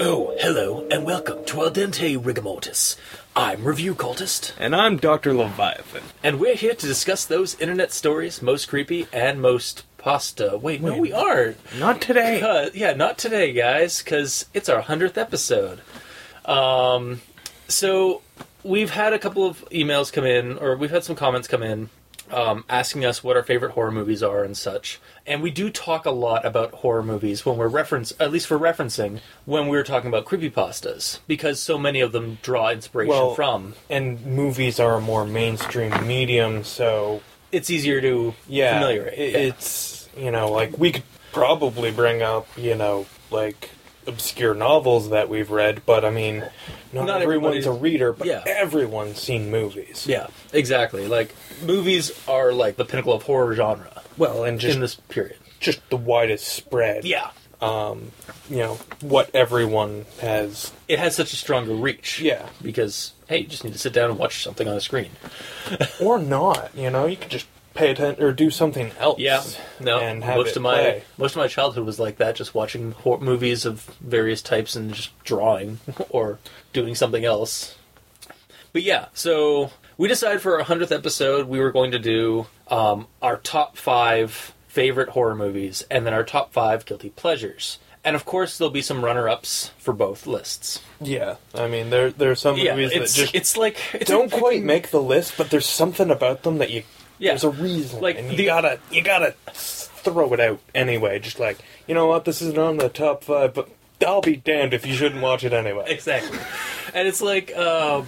Oh, hello, and welcome to Al Dente Rigamortis. I'm Review Cultist, And I'm Dr. Leviathan. and we're here to discuss those internet stories most creepy and most pasta. Wait, no, Wait. we aren't. Not today. Yeah, not today, guys, because it's our 100th episode. Um, so, we've had a couple of emails come in, or we've had some comments come in, um, asking us what our favorite horror movies are and such. And we do talk a lot about horror movies when we're reference, at least for referencing, when we're talking about creepypastas, because so many of them draw inspiration Well- from. And movies are a more mainstream medium, so It's easier to yeah, familiarize. it- Yeah. it's you know like we could probably bring up you know like obscure novels that we've read, but I mean, not, Not everyone's a reader, but yeah. everyone's seen movies. Yeah, exactly. Like movies are like the pinnacle of horror genre Well, and just in this period. just the widest spread. Yeah, Um, you know what everyone has. it has such a stronger reach. Yeah. because hey, you just need to sit down and watch something on a screen. or not. You know, you could just pay attention or do something else. Yeah, no. and have most of my play. most of my childhood was like that, just watching movies of various types and just drawing or doing something else. But yeah, so we decided for our hundredth episode we were going to do um, our top five favorite horror movies and then our top five guilty pleasures. And of course, there'll be some runner-ups for both lists. Yeah, I mean, there there are some Yeah, movies that just it's like it's don't quite make the list, but there's something about them that you. Yeah. There's a reason, Like, and you the- gotta you gotta throw it out anyway. Just like you know what, this isn't on the top five, but I'll be damned if you shouldn't watch it anyway. exactly and it's like um,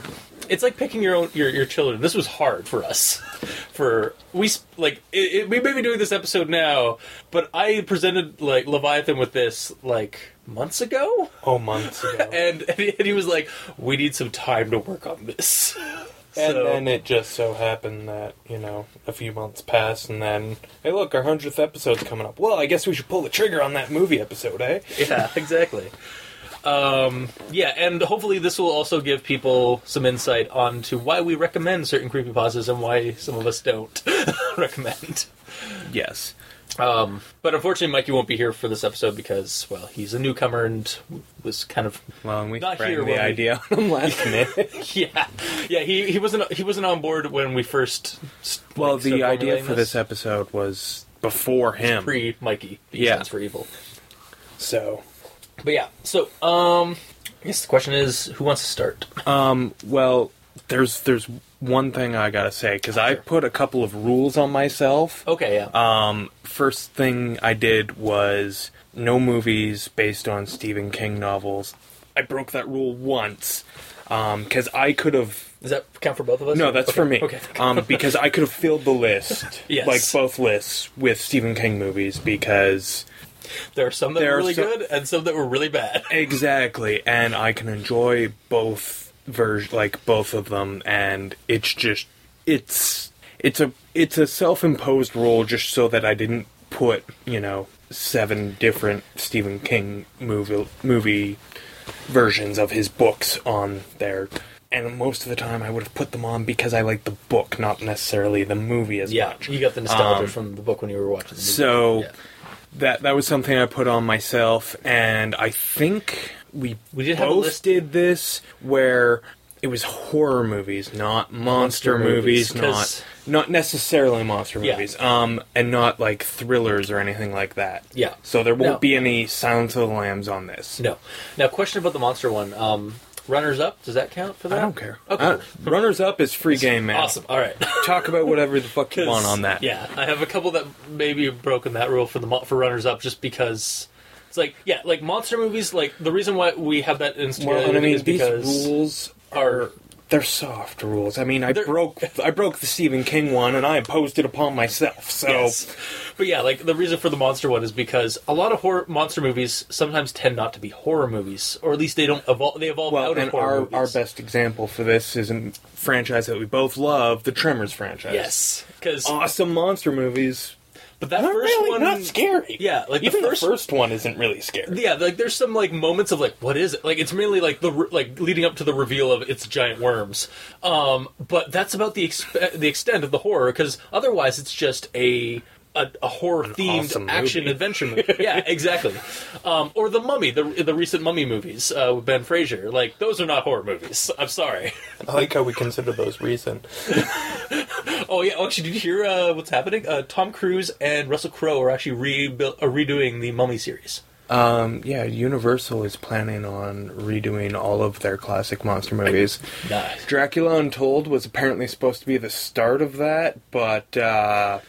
it's like picking your own your, your children this was hard for us for we like it, it, we may be doing this episode now but i presented like leviathan with this like months ago Oh, months ago, and, and, he, and he was like we need some time to work on this and So- then it just so happened that you know a few months passed, and then hey, look, our hundredth episode's coming up. Well, I guess we should pull the trigger on that movie episode, eh? yeah, exactly. Um, yeah, and hopefully this will also give people some insight onto why we recommend certain creepypastas and why some of us don't recommend. Yes. Um, but unfortunately, Mikey won't be here for this episode because, well, he's a newcomer and was kind of Well, we Not here the idea on him last minute. yeah, yeah. He he wasn't he wasn't on board when we first. s- Well, the idea for this episode was before him. pre Mikey. Yeah. stands for evil. so, But yeah, so um, I guess the question is, who wants to start? um, well, there's there's one thing I gotta say because I put a couple of rules on myself. Okay, yeah. Um, first thing I did was no movies based on Stephen King novels. I broke that rule once because I could have. Does that count for both of us? No, that's Okay, for me. Okay. Um, because I could have filled the list, Yes. like both lists, with Stephen King movies because There are some that There were are really some- good and some that were really bad. Exactly, and I can enjoy both versions, like both of them, and it's just it's it's a it's a self-imposed rule just so that I didn't put you know seven different Stephen King movie movie versions of his books on there. And most of the time, I would have put them on because I like the book, not necessarily the movie as Yeah, much. Yeah, you got the nostalgia Um, from the book when you were watching. The movie. So Yeah. That that was something I put on myself, and I think we We did have a list- did this where it was horror movies, not monster, Monster movies, movies, not not necessarily monster Yeah. movies, um, and not like thrillers or anything like that. Yeah. So there won't No. be any Silence of the Lambs on this. no. Now, question about the monster one. Um, runners up. Does that count for that? I don't care. Okay. Uh, Runners Up is free game, man. Awesome. All right. Talk about whatever the fuck you want on that. Yeah, I have a couple that maybe have broken that rule for the mo- for runners up just because it's like yeah, like monster movies. Like the reason why we have that in Well, and I mean is these because rules are are they're soft rules. I mean, I They're- broke I broke the Stephen King one, and I imposed it upon myself. So Yes. But yeah, like the reason for the monster one is because a lot of horror monster movies sometimes tend not to be horror movies, or at least they don't evolve. They evolve well, out of and horror our movies. our best example for this is a franchise that we both love, the Tremors franchise. yes, because awesome monster movies. But that Not first really, one, not scary. Yeah, like Even the first, the first one isn't really scary. yeah, like there's some like moments of like, what is it? Like it's mainly like the like leading up to the reveal of it's giant worms. Um, but that's about the exp- the extent of the horror because otherwise it's just a. A, a horror themed awesome action movie. adventure movie, yeah, exactly. Um, or the Mummy, the the recent Mummy movies uh, with Ben Fraser, like those are not horror movies. I'm sorry. I like how we consider those recent. Oh yeah, oh, actually, did you hear uh, what's happening? Uh, Tom Cruise and Russell Crowe are actually rebuild, uh, redoing the Mummy series. Um, yeah, Universal is planning on redoing all of their classic monster movies. Nice. Dracula Untold was apparently supposed to be the start of that, but uh,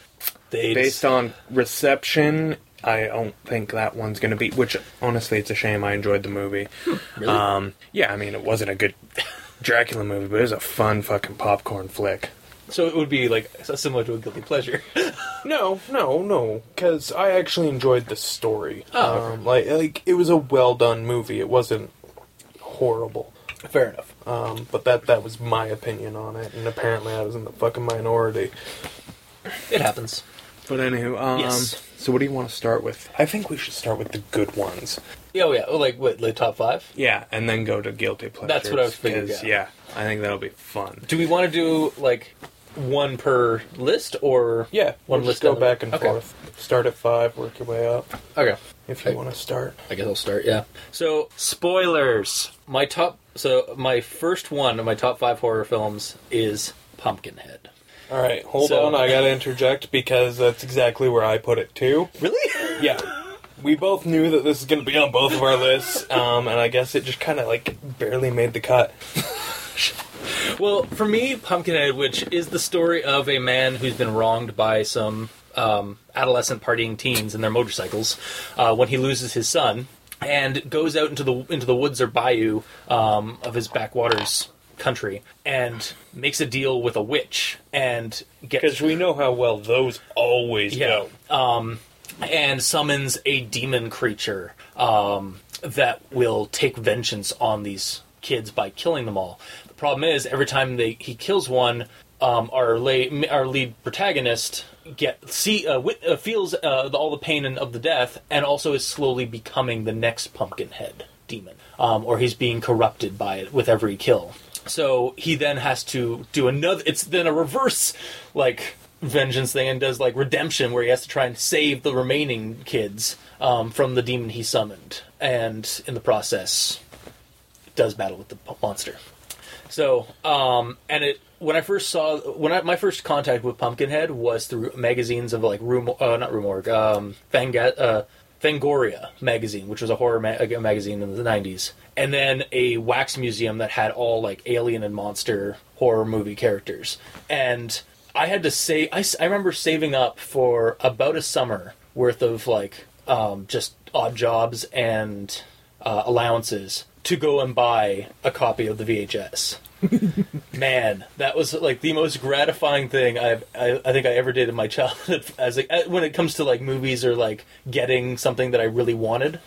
They based on reception, I don't think that one's going to be. Which, honestly, it's a shame. I enjoyed the movie. really? Um, yeah, I mean, it wasn't a good Dracula movie, but it was a fun fucking popcorn flick. so it would be like similar to a guilty pleasure. No, no, no, because I actually enjoyed the story. Oh, um, like, like it was a well done movie. It wasn't horrible. Fair enough. Um, but that that was my opinion on it, and apparently I was in the fucking minority. It happens. But anywho, um, Yes. so what do you want to start with? I think we should start with the good ones. Yeah, oh yeah, oh, like what, like top five? Yeah, and then go to guilty pleasures. That's what I was figuring, 'cause, yeah. yeah, I think that'll be fun. Do we want to do like one per list or Yeah, one we'll list just go down the- back and Okay. forth. Start at five, work your way up. Okay, If you Okay. want to start. I guess I'll start. Yeah. So spoilers. My top. So my first one of my top five horror films is Pumpkinhead. All right, hold So- on. I gotta interject because that's exactly where I put it too. Really? Yeah. We both knew that this is going to be on both of our lists, um, and I guess it just kind of like barely made the cut. Well, for me, Pumpkinhead, which is the story of a man who's been wronged by some um, adolescent partying teens and their motorcycles, uh, when he loses his son and goes out into the into the woods or bayou um, of his backwaters country and makes a deal with a witch and gets Because we know how well those always yeah, go. um, and summons a demon creature um, that will take vengeance on these kids by killing them all. The problem is, every time they he kills one, um, our la- our lead protagonist get see uh, wit- uh, feels uh, the, all the pain and, of the death, and also is slowly becoming the next Pumpkinhead demon, um, or he's being corrupted by it with every kill. So he then has to do another. It's then a reverse, like vengeance thing, and does like redemption, where he has to try and save the remaining kids um, from the demon he summoned, and in the process, does battle with the monster. So, um, and it when I first saw when I, my first contact with Pumpkinhead was through magazines of like Room, uh, not Rumorg, um, Fanga, uh, Fangoria magazine, which was a horror ma- magazine in the '90s, and then a wax museum that had all like alien and monster horror movie characters. And I had to say, I remember saving up for about a summer worth of like um, just odd jobs and uh, allowances to go and buy a copy of the VHS. Man, that was like the most gratifying thing I've, I, I think I ever did in my childhood. As uh, when it comes to like movies or like getting something that I really wanted.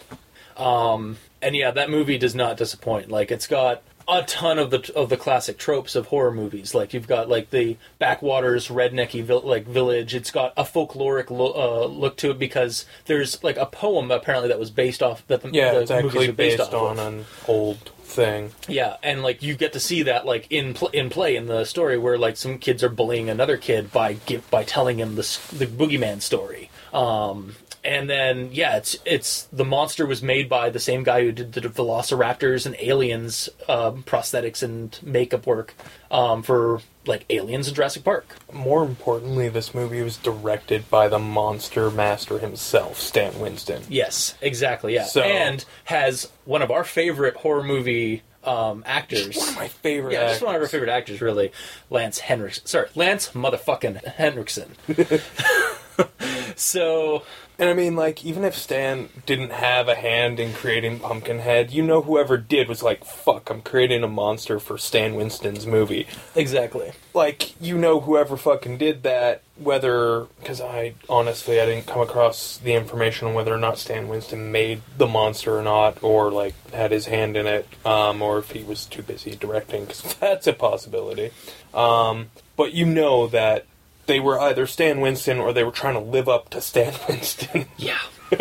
Um, and yeah, that movie does not disappoint. Like it's got a ton of the of the classic tropes of horror movies. Like you've got like the backwaters rednecky vil- like village. It's got a folkloric lo- uh, look to it because there's like a poem apparently that was based off that the, Yeah, the movies are based, based off on of. an old thing. Yeah, and like you get to see that like in pl- in play in the story where like some kids are bullying another kid by give, by telling him the the boogeyman story. Um, and then yeah, it's it's the monster was made by the same guy who did the Velociraptors and Aliens um, prosthetics and makeup work um, for like Aliens and Jurassic Park. More importantly, this movie was directed by the monster master himself, Stan Winston. Yes, exactly. Yeah, So- and has one of our favorite horror movie um, actors. One of my favorite. Yeah, just one of our actors. favorite actors, really. Lance Henriksen. Sorry, Lance motherfucking Henriksen. so, And I mean, like, even if Stan didn't have a hand in creating Pumpkinhead, you know, whoever did was like, fuck, I'm creating a monster for Stan Winston's movie. exactly. Like, you know, whoever fucking did that, whether. Because I, honestly, I didn't come across the information on whether or not Stan Winston made the monster or not, or, like, had his hand in it, um, or if he was too busy directing, because that's a possibility. Um, but you know that they were either Stan Winston or they were trying to live up to Stan Winston. Yeah.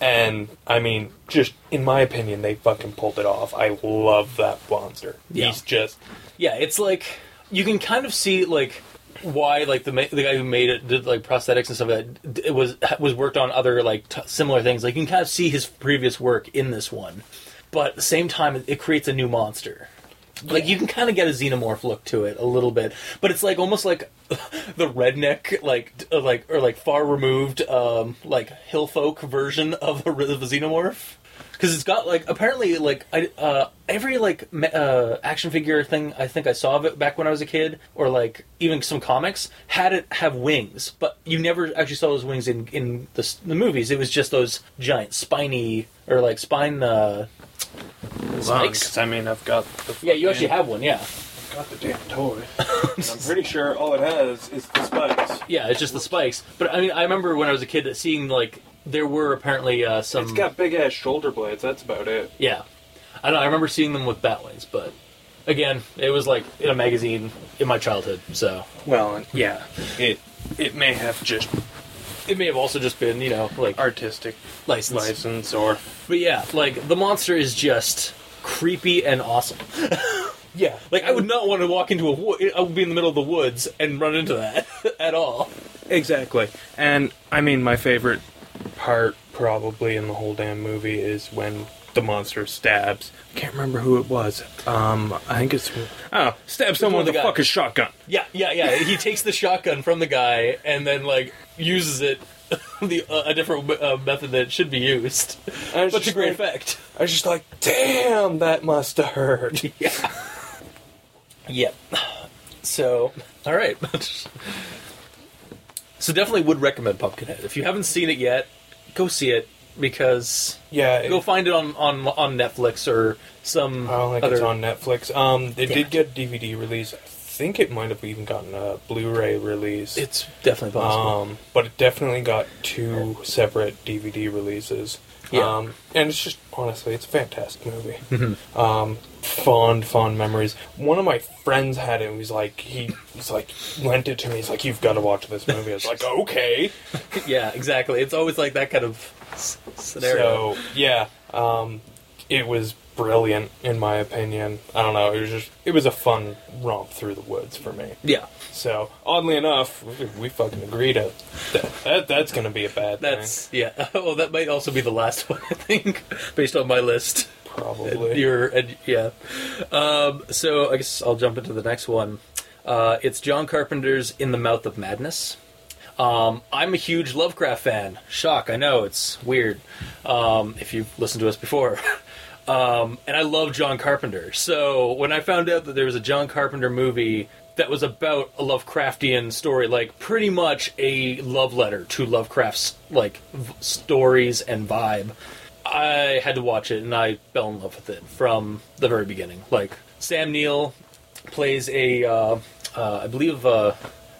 And I mean, just in my opinion, they fucking pulled it off. I love that monster. Yeah. He's just Yeah, it's like you can kind of see like why like the ma- the guy who made it did like prosthetics and stuff like that it was was worked on other like t- similar things. Like you can kind of see his previous work in this one, but at the same time, it, it creates a new monster. Like you can kind of get a xenomorph look to it a little bit, but it's like almost like the redneck, like uh, like or like far removed, um, like hill folk version of a, of a xenomorph. Because it's got like apparently like I uh, every like me- uh, action figure thing I think I saw of it back when I was a kid, or like even some comics had it have wings, but you never actually saw those wings in in the, the movies. It was just those giant spiny or like spine. Uh, Spikes? I mean, I've got the yeah, you actually have one. Yeah, got the damn toy. and I'm pretty sure all it has is the spikes. yeah, it's just the spikes. But I mean, I remember when I was a kid that seeing like there were apparently uh, some. It's got big ass shoulder blades. That's about it. Yeah, I don't know. I remember seeing them with bat wings, but again, it was like in a magazine in my childhood, so Well, and yeah, it it may have just it may have also just been you know like artistic license. license or But yeah, like the monster is just creepy and awesome. yeah, Like I would not want to walk into a wood. I would be in the middle of the woods and run into that at all. exactly. And I mean, my favorite part probably in the whole damn movie is when the monster stabs. I can't remember who it was. Um, I think it's oh, stab someone with the a guys. fucking shotgun. Yeah, yeah, yeah. He takes the shotgun from the guy and then like uses it the uh, a different uh, method that should be used, And it's but to great like- effect. I was just like, damn, that must have hurt. Yeah. Yep. So, all right. so definitely would recommend Pumpkinhead. If you haven't seen it yet, go see it because Yeah, go it- find it on on on Netflix or some I don't think other. it's on Netflix. Um, it Yeah. did get DVD release. I think it might have even gotten a Blu-ray release. It's definitely possible. Um, but it definitely got two separate DVD releases. Yeah. Um, and it's just honestly, it's a fantastic movie. Mm-hmm. Um, fond, fond memories. One of my friends had it. and He's like, he, he's like, lent it to me. He's like, you've got to watch this movie. I was like, okay. yeah, exactly. It's always like that kind of s- scenario. So yeah, um, it was brilliant in my opinion. I don't know. It was just, it was a fun romp through the woods for me. yeah, So oddly enough, we, we fucking agreed to that. that that's gonna be a bad that's yeah. Well, that might also be the last one I think, based on my list. thing. Probably. Your and, yeah. Um, so I guess I'll jump into the next one. Uh, it's John Carpenter's In the Mouth of Madness. Um, I'm a huge Lovecraft fan. Shock, I know it's weird. Um, if you've listened to us before. Um, and I love John Carpenter. So when I found out that there was a John Carpenter movie that was about a Lovecraftian story, like pretty much a love letter to Lovecraft's like v- stories and vibe, I had to watch it and I fell in love with it from the very beginning. Like Sam Neill plays a, uh, uh, I believe, uh,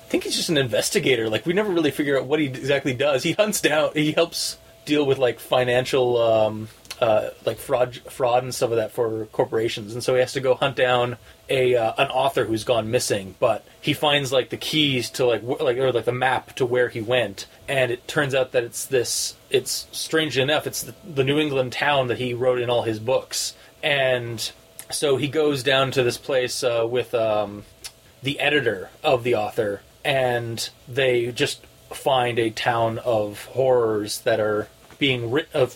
I think he's just an investigator. Like we never really figure out what he exactly does. He hunts down, he helps deal with like financial, um, uh, like fraud, fraud and stuff like that for corporations, and so he has to go hunt down a uh, an author who's gone missing. But he finds like the keys to like wh- like or like the map to where he went, and it turns out that it's this. It's strangely enough, it's the, the New England town that he wrote in all his books, and so he goes down to this place uh, with um, the editor of the author, and they just find a town of horrors that are being writ- uh,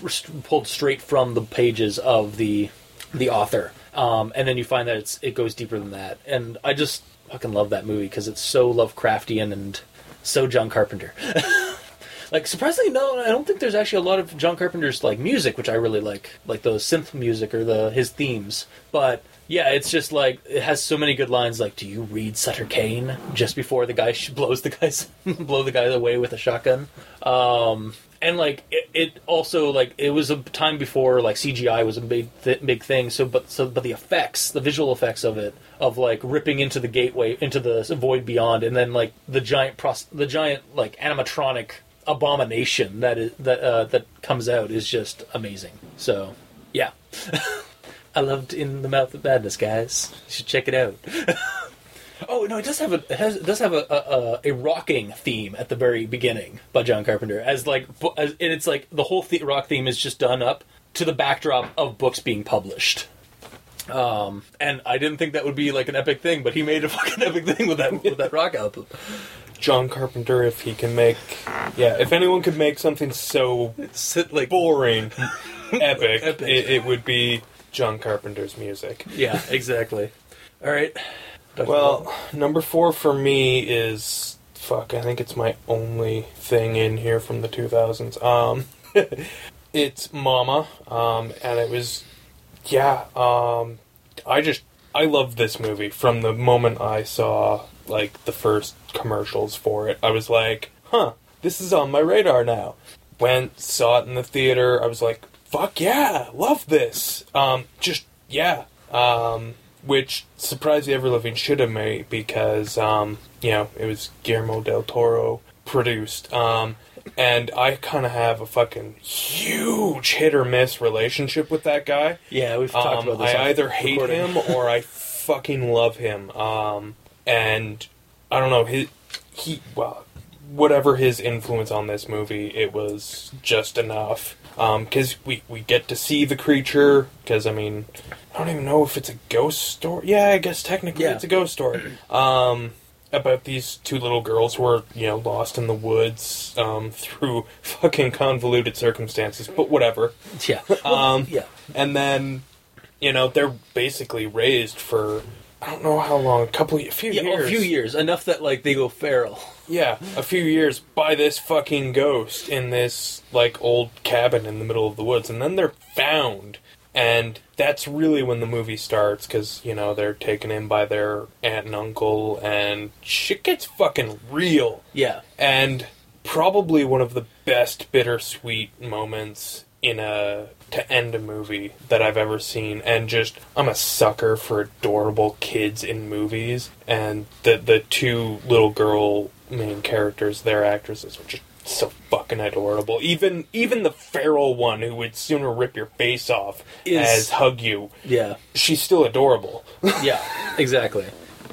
pulled straight from the pages of the the author. Um, and then you find that it's it goes deeper than that, and I just fucking love that movie because it's so Lovecraftian and so John Carpenter. like surprisingly, no, I don't think there's actually a lot of John Carpenter's like music, which I really like, like the synth music or the his themes. But yeah, it's just like it has so many good lines. Like, do you read Sutter Cane just before the guy blows the guys blow the guy away with a shotgun? Um, and like it, it also like it was a time before like CGI was a big th- big thing. So but so but the effects, the visual effects of it, of like ripping into the gateway into the void beyond, and then like the giant pros- the giant like animatronic abomination that is that uh, that comes out is just amazing. So yeah. I loved In the Mouth of Madness, guys. You should check it out. Oh no, it does have a it, has, it does have a, a a rocking theme at the very beginning by John Carpenter. As like as, and it's like the whole the- rock theme is just done up to the backdrop of books being published. Um, and I didn't think that would be like an epic thing, but he made a fucking epic thing with that with that rock album. John Carpenter, if he can make, yeah, if anyone could make something so like boring, epic, Epic. It, it would be John Carpenter's music. yeah, exactly. All right. Dr. Well, number four for me is fuck. I think it's my only thing in here from the 2000s. Um, it's Mama, um, and it was, yeah. Um, I just I love this movie from the moment I saw like the first commercials for it. I was like, huh, this is on my radar now. Went saw it in the theater. I was like, fuck yeah, love this. Um, just yeah. Um, which surprised the ever living should have made because um, you know it was Guillermo del Toro produced. Um, and I kind of have a fucking huge hit or miss relationship with that guy. yeah, we've talked Um, about this. I either hate recording. him or I fucking love him. Um, and I don't know his he well whatever his influence on this movie, it was just enough. Because we we get to see the creature. Because I mean, I don't even know if it's a ghost story. Yeah, I guess technically Yeah. it's a ghost story. Um, about these two little girls who are you know lost in the woods um, through fucking convoluted circumstances. But whatever. Yeah. Well, Um, yeah. And then, you know, they're basically raised for I don't know how long, a couple, a few Yeah, years, a few years. Enough that like they go feral. yeah, a few years by this fucking ghost in this like old cabin in the middle of the woods, and then they're found, and that's really when the movie starts because you know they're taken in by their aunt and uncle, and shit gets fucking real Yeah. and probably one of the best bittersweet moments in a to end a movie that I've ever seen and just I'm a sucker for adorable kids in movies and the the two little girl main characters their actresses were just so fucking adorable even even the feral one who would sooner rip your face off Is- as hug you Yeah. she's still adorable Yeah. Exactly.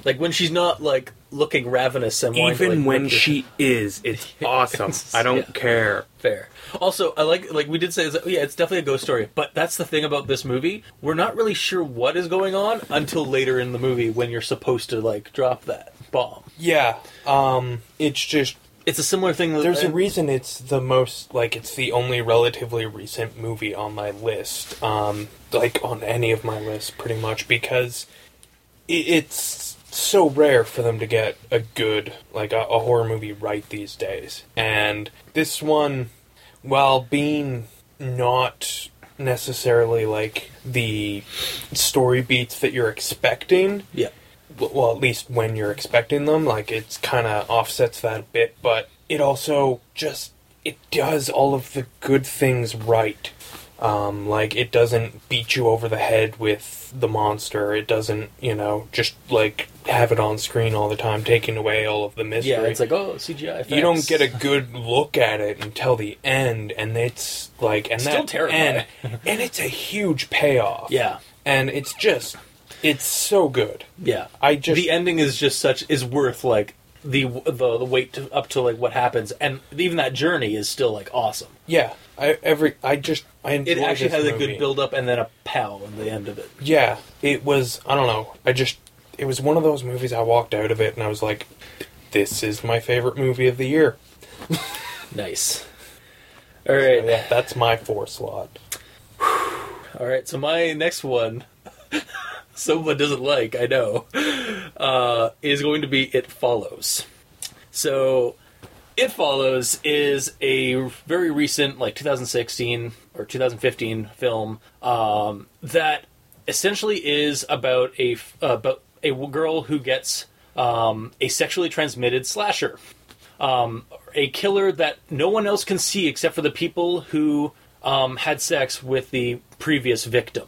Like when she's not like looking ravenous and wanting to, even like, when rip your- she is it's awesome I don't Yeah. care Fair. Also, I like like we did say, that, yeah, it's definitely a ghost story. But that's the thing about this movie: we're not really sure what is going on until later in the movie when you're supposed to like drop that bomb. yeah um it's just It's a similar thing. That, There's a reason it's the most like it's the only relatively recent movie on my list, um, like on any of my lists, pretty much because i it's so rare for them to get a good like a, a horror movie right these days, and this one, while being not necessarily like the story beats that you're expecting, yeah, well, at least when you're expecting them, like it's kind of offsets that a bit, but it also just it does all of the good things right. Um, like it doesn't beat you over the head with the monster. It doesn't, you know, just like have it on screen all the time, taking away all of the mystery. yeah. It's like oh CGI. Effects. you don't get a good look at it until the end, and it's like, and Still that terrifying. end, and it's a huge payoff. Yeah, and it's just, it's so good. yeah. I just the ending is just such is worth like the the the wait to, up to like what happens, and even that journey is still like awesome. Yeah, I every I just I enjoy It actually has a good build up and then a pow at the end of it. Yeah, it was. I don't know. I just it was one of those movies. I walked out of it and I was like, "This is my favorite movie of the year." Nice. All right. So, yeah, that's my four slot. All right, so my next one, someone doesn't like, I know, uh, is going to be It Follows. So, It Follows is a very recent, like 2016 or 2015 film um, that essentially is about a about a girl who gets um, a sexually transmitted slasher um, a killer that no one else can see except for the people who um, had sex with the previous victim.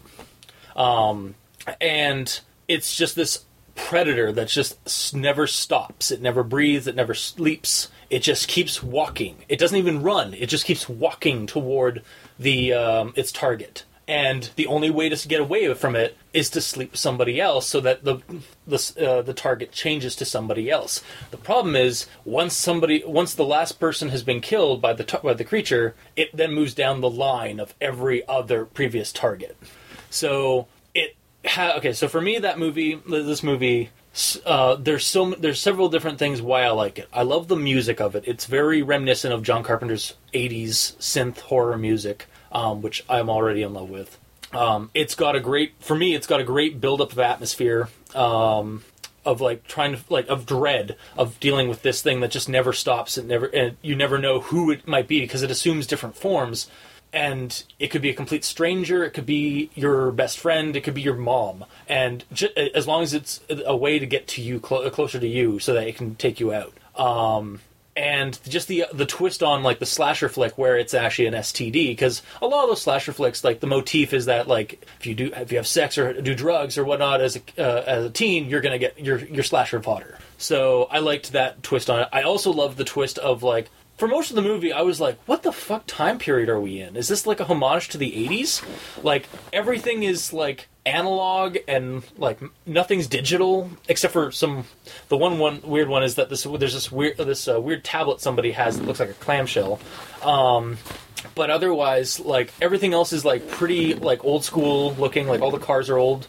Um, and it's just this predator that just never stops. It never breathes. It never sleeps. It just keeps walking. It doesn't even run. It just keeps walking toward the um, its target. and the only way to get away from it is to sleep somebody else, so that the the uh, the target changes to somebody else. The problem is once somebody once the last person has been killed by the by the creature, it then moves down the line of every other previous target. So ha- okay. So for me, that movie, this movie, uh, there's so there's several different things why I like it. I love the music of it. It's very reminiscent of John Carpenter's '80s synth horror music, um, which I'm already in love with. Um, it's got a great for me. It's got a great buildup of atmosphere. Um, of like trying to like of dread of dealing with this thing that just never stops and never and you never know who it might be because it assumes different forms and it could be a complete stranger it could be your best friend it could be your mom. And ju- as long as it's a way to get to you clo- closer to you so that it can take you out. Um and just the the twist on like the slasher flick where it's actually an STD because a lot of those slasher flicks like the motif is that like if you do if you have sex or do drugs or whatnot as a uh, as a teen you're gonna get your your slasher fodder. So I liked that twist on it. I also loved the twist of like for most of the movie, I was like, what the fuck time period are we in? Is this like a homage to the 80s? Like, everything is like analog and like nothing's digital except for some. The one one weird one is that this there's this weird this uh, weird tablet somebody has that looks like a clamshell. Um, but otherwise, like everything else is like pretty like old school looking. Like all the cars are old,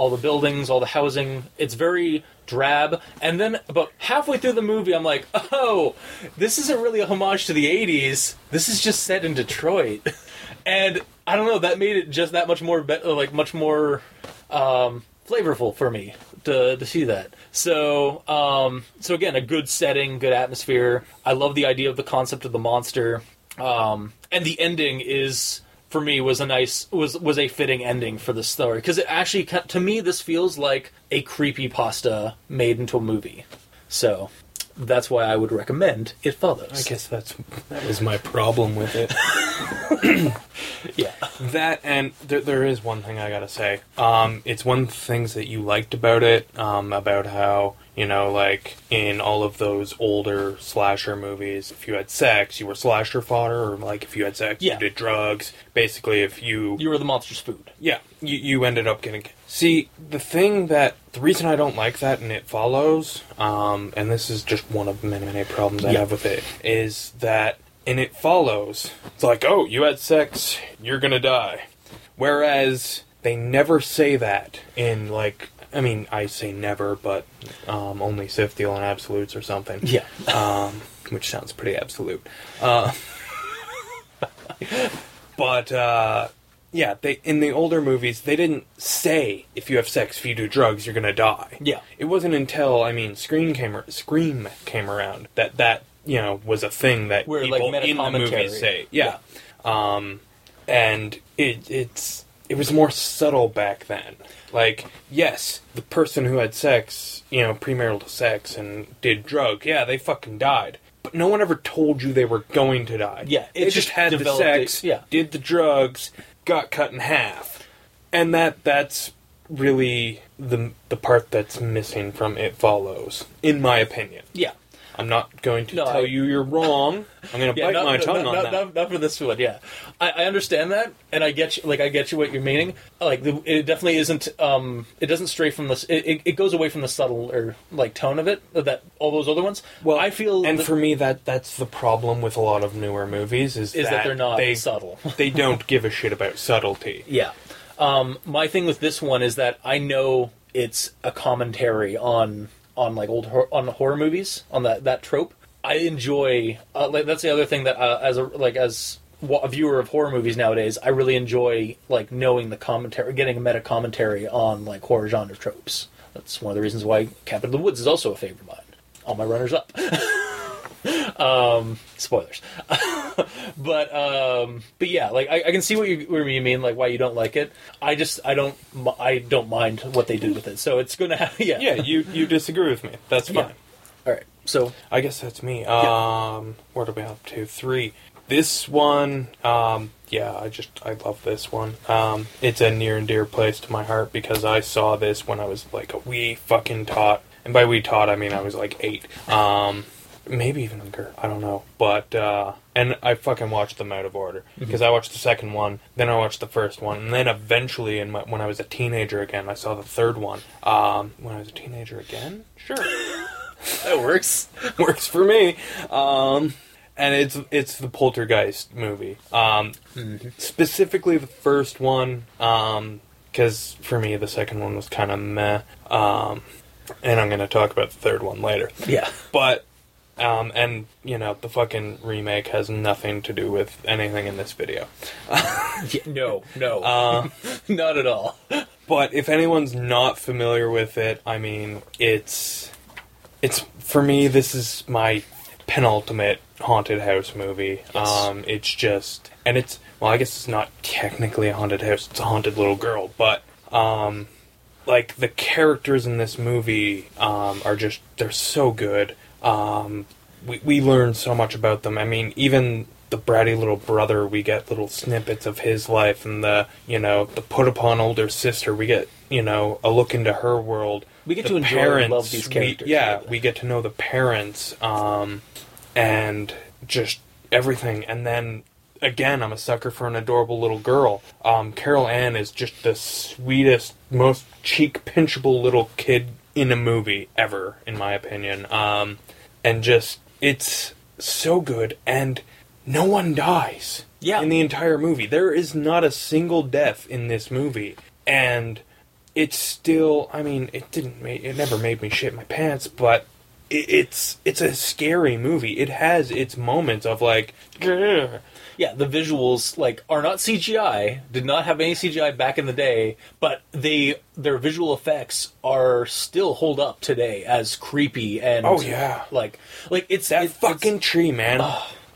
all the buildings, all the housing. It's very drab. And then about halfway through the movie, I'm like, oh, this isn't really a homage to the 80s. This is just set in Detroit. and I don't know, that made it just that much more, be- like, much more um, flavorful for me to, to see that. So, um, so again, a good setting, good atmosphere. I love the idea of the concept of the monster. Um, and the ending is for me was a nice was was a fitting ending for the story because it actually to me this feels like a creepy pasta made into a movie so that's why i would recommend it follows I guess that's that was my problem with it. yeah That and there, there is one thing I gotta say. Um, it's one of the things that you liked about it. Um, about how you know, like in all of those older slasher movies, if you had sex, you were slasher fodder, or like if you had sex, Yeah. you did drugs. Basically, if you you were the monster's food yeah, you, you ended up getting. See, the thing that. The reason I don't like that and it follows, um, and this is just one of many, many problems I Yeah. have with it, is that in it follows, it's like, oh, you had sex, you're gonna die. Whereas they never say that in, like. I mean, I say never, but um, only Sith deal and Absolutes or something. yeah Um, which sounds pretty absolute. Uh, but uh, yeah, they in the older movies they didn't say if you have sex, if you do drugs, you're gonna die. Yeah. it wasn't until I mean Scream came ar- Scream came around that that you know was a thing that Where, like, people meta in the movies say. Yeah, um, and it it's it was more subtle back then. Like, yes, the person who had sex, you know, premarital sex and did drugs, yeah, they fucking died. But no one ever told you they were going to die. Yeah, it they just, just had the sex, it- yeah. did the drugs, got cut in half, and that that's really the the part that's missing from It Follows, in my opinion. yeah I'm not going to No, tell I- you you're wrong. I'm going to bite not, my not- tongue not, on not, that. Not, not for this one, yeah. I, I understand that, and I get you. Like I get you what you're meaning. Like the, it definitely isn't. Um, it doesn't stray from this. It, it, it goes away from the subtle or like tone of it that all those other ones. Well, I feel and that- for me, that that's the problem with a lot of newer movies is, is that, they're not they subtle. they don't give a shit about subtlety. Yeah. Um, my thing with this one is that I know it's a commentary on on like old hor- on horror movies on that that trope. I enjoy uh, like that's the other thing that uh, as a like as a viewer of horror movies nowadays, I really enjoy like knowing the commentary, getting a meta commentary on like horror genre tropes. That's one of the reasons why Cabin in the Woods is also a favorite of mine. All my runners up. um, spoilers. but um, but yeah, like I, I can see what you, what you mean, like why you don't like it. I just I don't mi- I don't mind what they did with it. So it's gonna have yeah Yeah, you you disagree with me. That's fine. All right. So I guess that's me. Um, what are we up to? Three. This one, um, yeah, I just I love this one. Um, it's a near and dear place to my heart because I saw this when I was like a wee fucking tot, and by wee tot I mean I was like eight. Um, maybe even younger. I don't know. But uh, and I fucking watched them out of order because I watched the second one, then I watched the first one, and then eventually, in my, when I was a teenager again, I saw the third one. Um, when I was a teenager again, sure, That works. works for me. Um, and it's it's the Poltergeist movie. Um, Specifically, the first one, because for me the second one was kind of meh. Um, and I'm going to talk about the third one later. Yeah. But, um, and, you know, the fucking remake has nothing to do with anything in this video. Yeah, no, no, Uh, not at all. but if anyone's not familiar with it, I mean, it's, it's, for me, this is my penultimate haunted house movie. Yes. Um, it's just, and it's, well, I guess it's not technically a haunted house, it's a haunted little girl, but, um, like the characters in this movie um, are just they're so good. Um, we we learn so much about them. I mean, even the bratty little brother, we get little snippets of his life, and the you know the put upon older sister, we get you know a look into her world. We get The to enjoy and love these we- characters. yeah, really. we get to know the parents, um, and just everything. And then again, I'm a sucker for an adorable little girl. Um, Carol Anne is just the sweetest, most cheek pinchable little kid in a movie ever, in my opinion. Um, and just it's so good, and no one dies. Yeah. in the entire movie, there is not a single death in this movie, and it's still. I mean, it didn't make it never made me shit my pants, but it, it's it's a scary movie. It has its moments of like, "Grr." Yeah, the visuals like are not CGI. Did not have any CGI back in the day, but they their visual effects are still hold up today as creepy and Oh, yeah. like like it's that it- fucking it's- tree, man.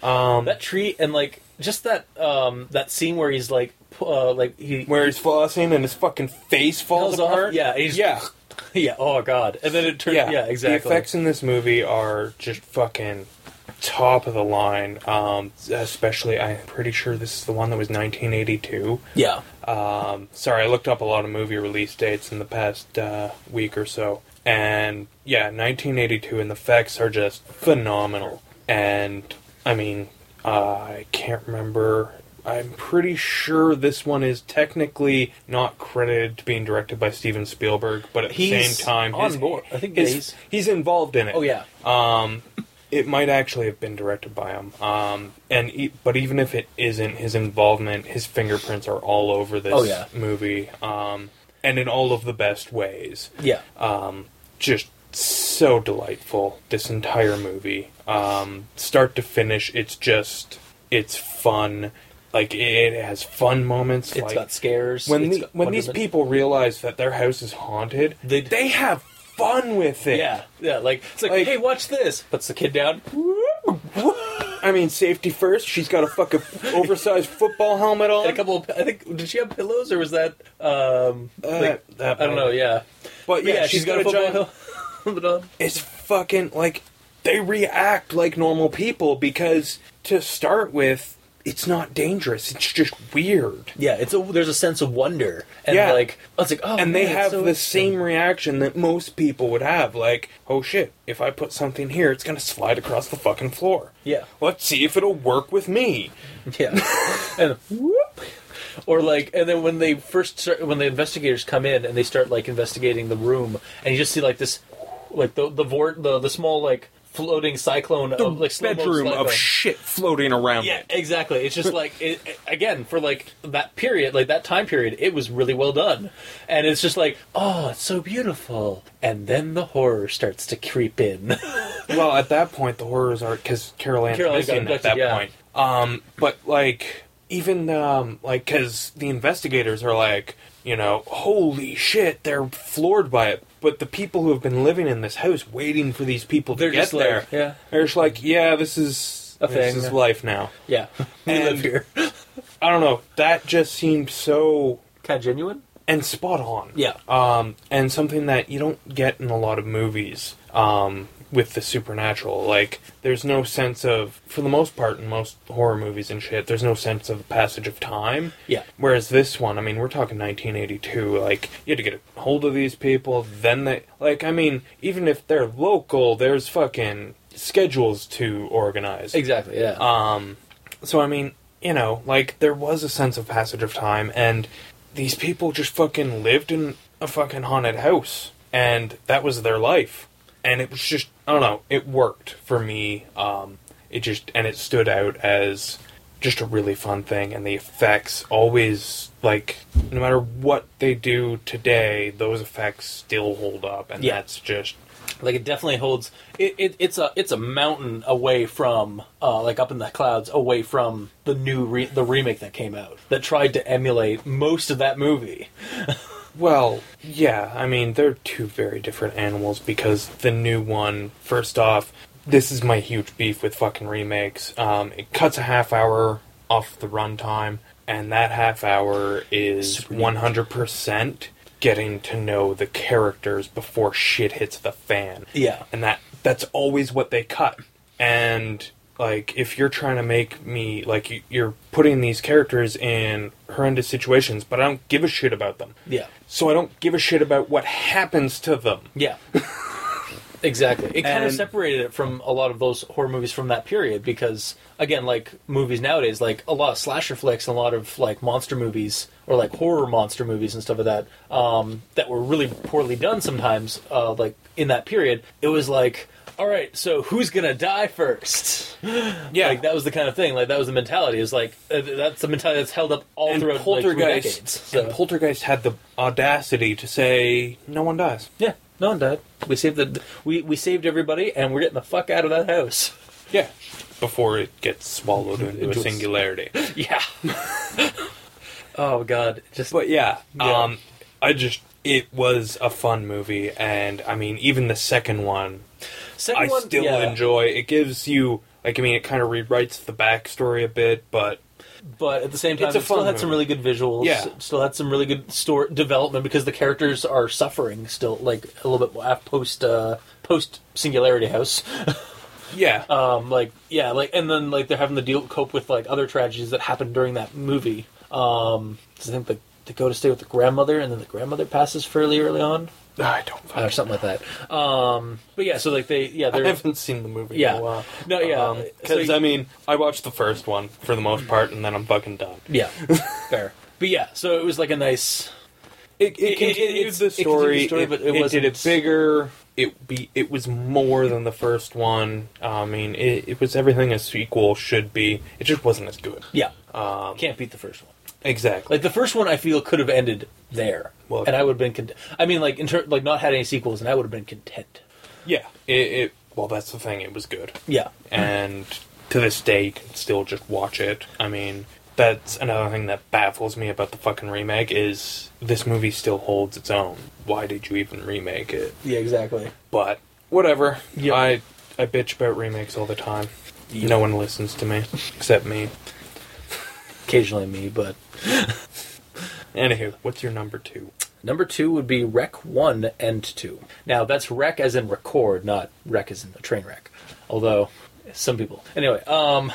um, that tree and like just that um that scene where he's like uh, like he where he's flossing and his fucking face falls Falls off, apart. yeah, he's- yeah, yeah oh god and then it turns yeah, yeah, exactly The effects in this movie are just fucking top of the line. Um, especially, I'm pretty sure this is the one that was 1982. yeah Um, sorry, I looked up a lot of movie release dates in the past uh, week or so, and yeah, 1982, and the effects are just phenomenal. And I mean, uh, I can't remember. I'm pretty sure this one is technically not credited to being directed by Steven Spielberg, but at the same time, on his- board. I think his- he's- he's involved in it. oh yeah Um, it might actually have been directed by him. Um, and e- but even if it isn't, his involvement, his fingerprints are all over this Oh, yeah. movie. Um, and in all of the best ways. yeah Um, just so delightful. This entire movie, um, start to finish, it's just it's fun. Like it has fun moments. It's like, got scares when It's the, got when these wonderment. people realize that their house is haunted, They- they have fun with it. yeah yeah like it's like, Like- hey watch this puts the kid down I mean, safety first. She's got a fucking oversized football helmet on. and a couple of, I think did she have pillows or was that um Uh, like, that I don't know yeah But yeah, she's got, a football giant. helmet on. It's fucking like they react like normal people because to start with, it's not dangerous. It's just weird. Yeah, it's a there's a sense of wonder and Yeah. like I was like oh and they man, it's have so the same reaction that most people would have like oh shit if i put something here it's going to slide across the fucking floor Yeah. let's see if it'll work with me Yeah, and whoop. or like, and then when they first start, when the investigators come in and they start like investigating the room, and you just see like this, like the the vor- the the small like floating cyclone the of like bedroom of shit floating around Yeah, it. exactly. It's just like it, again for like that period, like that time period, it was really well done, and it's just like, oh, it's so beautiful, and then the horror starts to creep in. well at that point the horrors are because carol Carol Anne got at that yeah. point um but like even um like because the investigators are like you know holy shit they're floored by it but the people who have been living in this house waiting for these people to They're get just like, there yeah. they're just like yeah this is A this thing. is life now yeah, we And- live here. i don't know that just seemed so Kind of genuine. and spot on Yeah. um, and something that you don't get in a lot of movies um, with the supernatural. Like, there's no sense of, for the most part, in most horror movies and shit, there's no sense of passage of time. Yeah. Whereas this one, I mean, we're talking 1982. Like, you had to get a hold of these people. Then they, like, I mean, even if they're local, there's fucking schedules to organize. Exactly. Yeah. Um, so I mean, you know, like there was a sense of passage of time, and these people just fucking lived in a fucking haunted house, and that was their life, and it was just I don't know, it worked for me. Um, it just and it stood out as just a really fun thing, and the effects always like no matter what they do today, those effects still hold up, and Yeah. that's just like it definitely holds. It, it it's a it's a mountain away from uh, like up in the clouds away from the new re- the remake that came out that tried to emulate most of that movie. Well, yeah, I mean, they're two very different animals because the new one, first off, this is my huge beef with fucking remakes. Um, it cuts a half hour off the runtime, and that half hour is Super 100% getting to know the characters before shit hits the fan. Yeah. And that that's always what they cut. And like if you're trying to make me like you- you're putting these characters in horrendous situations, but I don't give a shit about them. Yeah. So I don't give a shit about what happens to them. Yeah. exactly. It kind of separated it from a lot of those horror movies from that period because again, like movies nowadays, like a lot of slasher flicks and a lot of like monster movies or like horror monster movies and stuff like that, um, that were really poorly done sometimes, uh, like in that period, it was like all right, so who's gonna die first? Yeah. like that was the kind of thing. Like that was the mentality. Is like uh, that's the mentality that's held up all and throughout like, through Poltergeist decades. So. and Poltergeist had the audacity to say no one dies. yeah, no one died. We saved the we we saved everybody, and we're getting the fuck out of that house. Yeah. Before it gets swallowed into Into a a- singularity. Yeah. oh god, just But yeah, Yeah. um, I just it was a fun movie, and I mean, even the second one, second I one, still yeah, enjoy. It gives you like, I mean, it kind of rewrites the backstory a bit, but but at the same time, It's a it still had some really good visuals. Yeah. still had some really good story development because the characters are suffering still, like a little bit post uh, post Singularity House. yeah, um, like yeah, like and then like they're having to deal cope with like other tragedies that happened during that movie. Um, I think the, they go to stay with the grandmother, and then the grandmother passes fairly early on, I don't. or something like that. Um, but yeah, so like they yeah I they're haven't seen the movie Yeah. in a while. No, yeah, because so- I mean, I watched the first one for the most part, and then I'm fucking done. yeah fair. But yeah, so it was like a nice It, It- continued the story. it, but it it did wasn't- it bigger. It be it was more than the first one. I mean, it, it was everything a sequel should be. It just wasn't as good. yeah. Um, Can't beat the first one. Exactly. Like the first one, I feel could have ended there, Well- and I would have been. Cont- I mean, like in ter- like not had any sequels, and I would have been content. yeah. It, it. Well, that's the thing. It was good, Yeah, and to this day, you can still just watch it. I mean, that's another thing that baffles me about the fucking remake is this movie still holds its own. Why did you even remake it? yeah, exactly. But whatever. Yep. I I bitch about remakes all the time. No one listens to me except me. Occasionally me, but Anywho, what's your number two? Number two would be Rec 1 and 2. Now, that's wreck as in record, not wreck as in a train wreck. Although, some people. Anyway, um,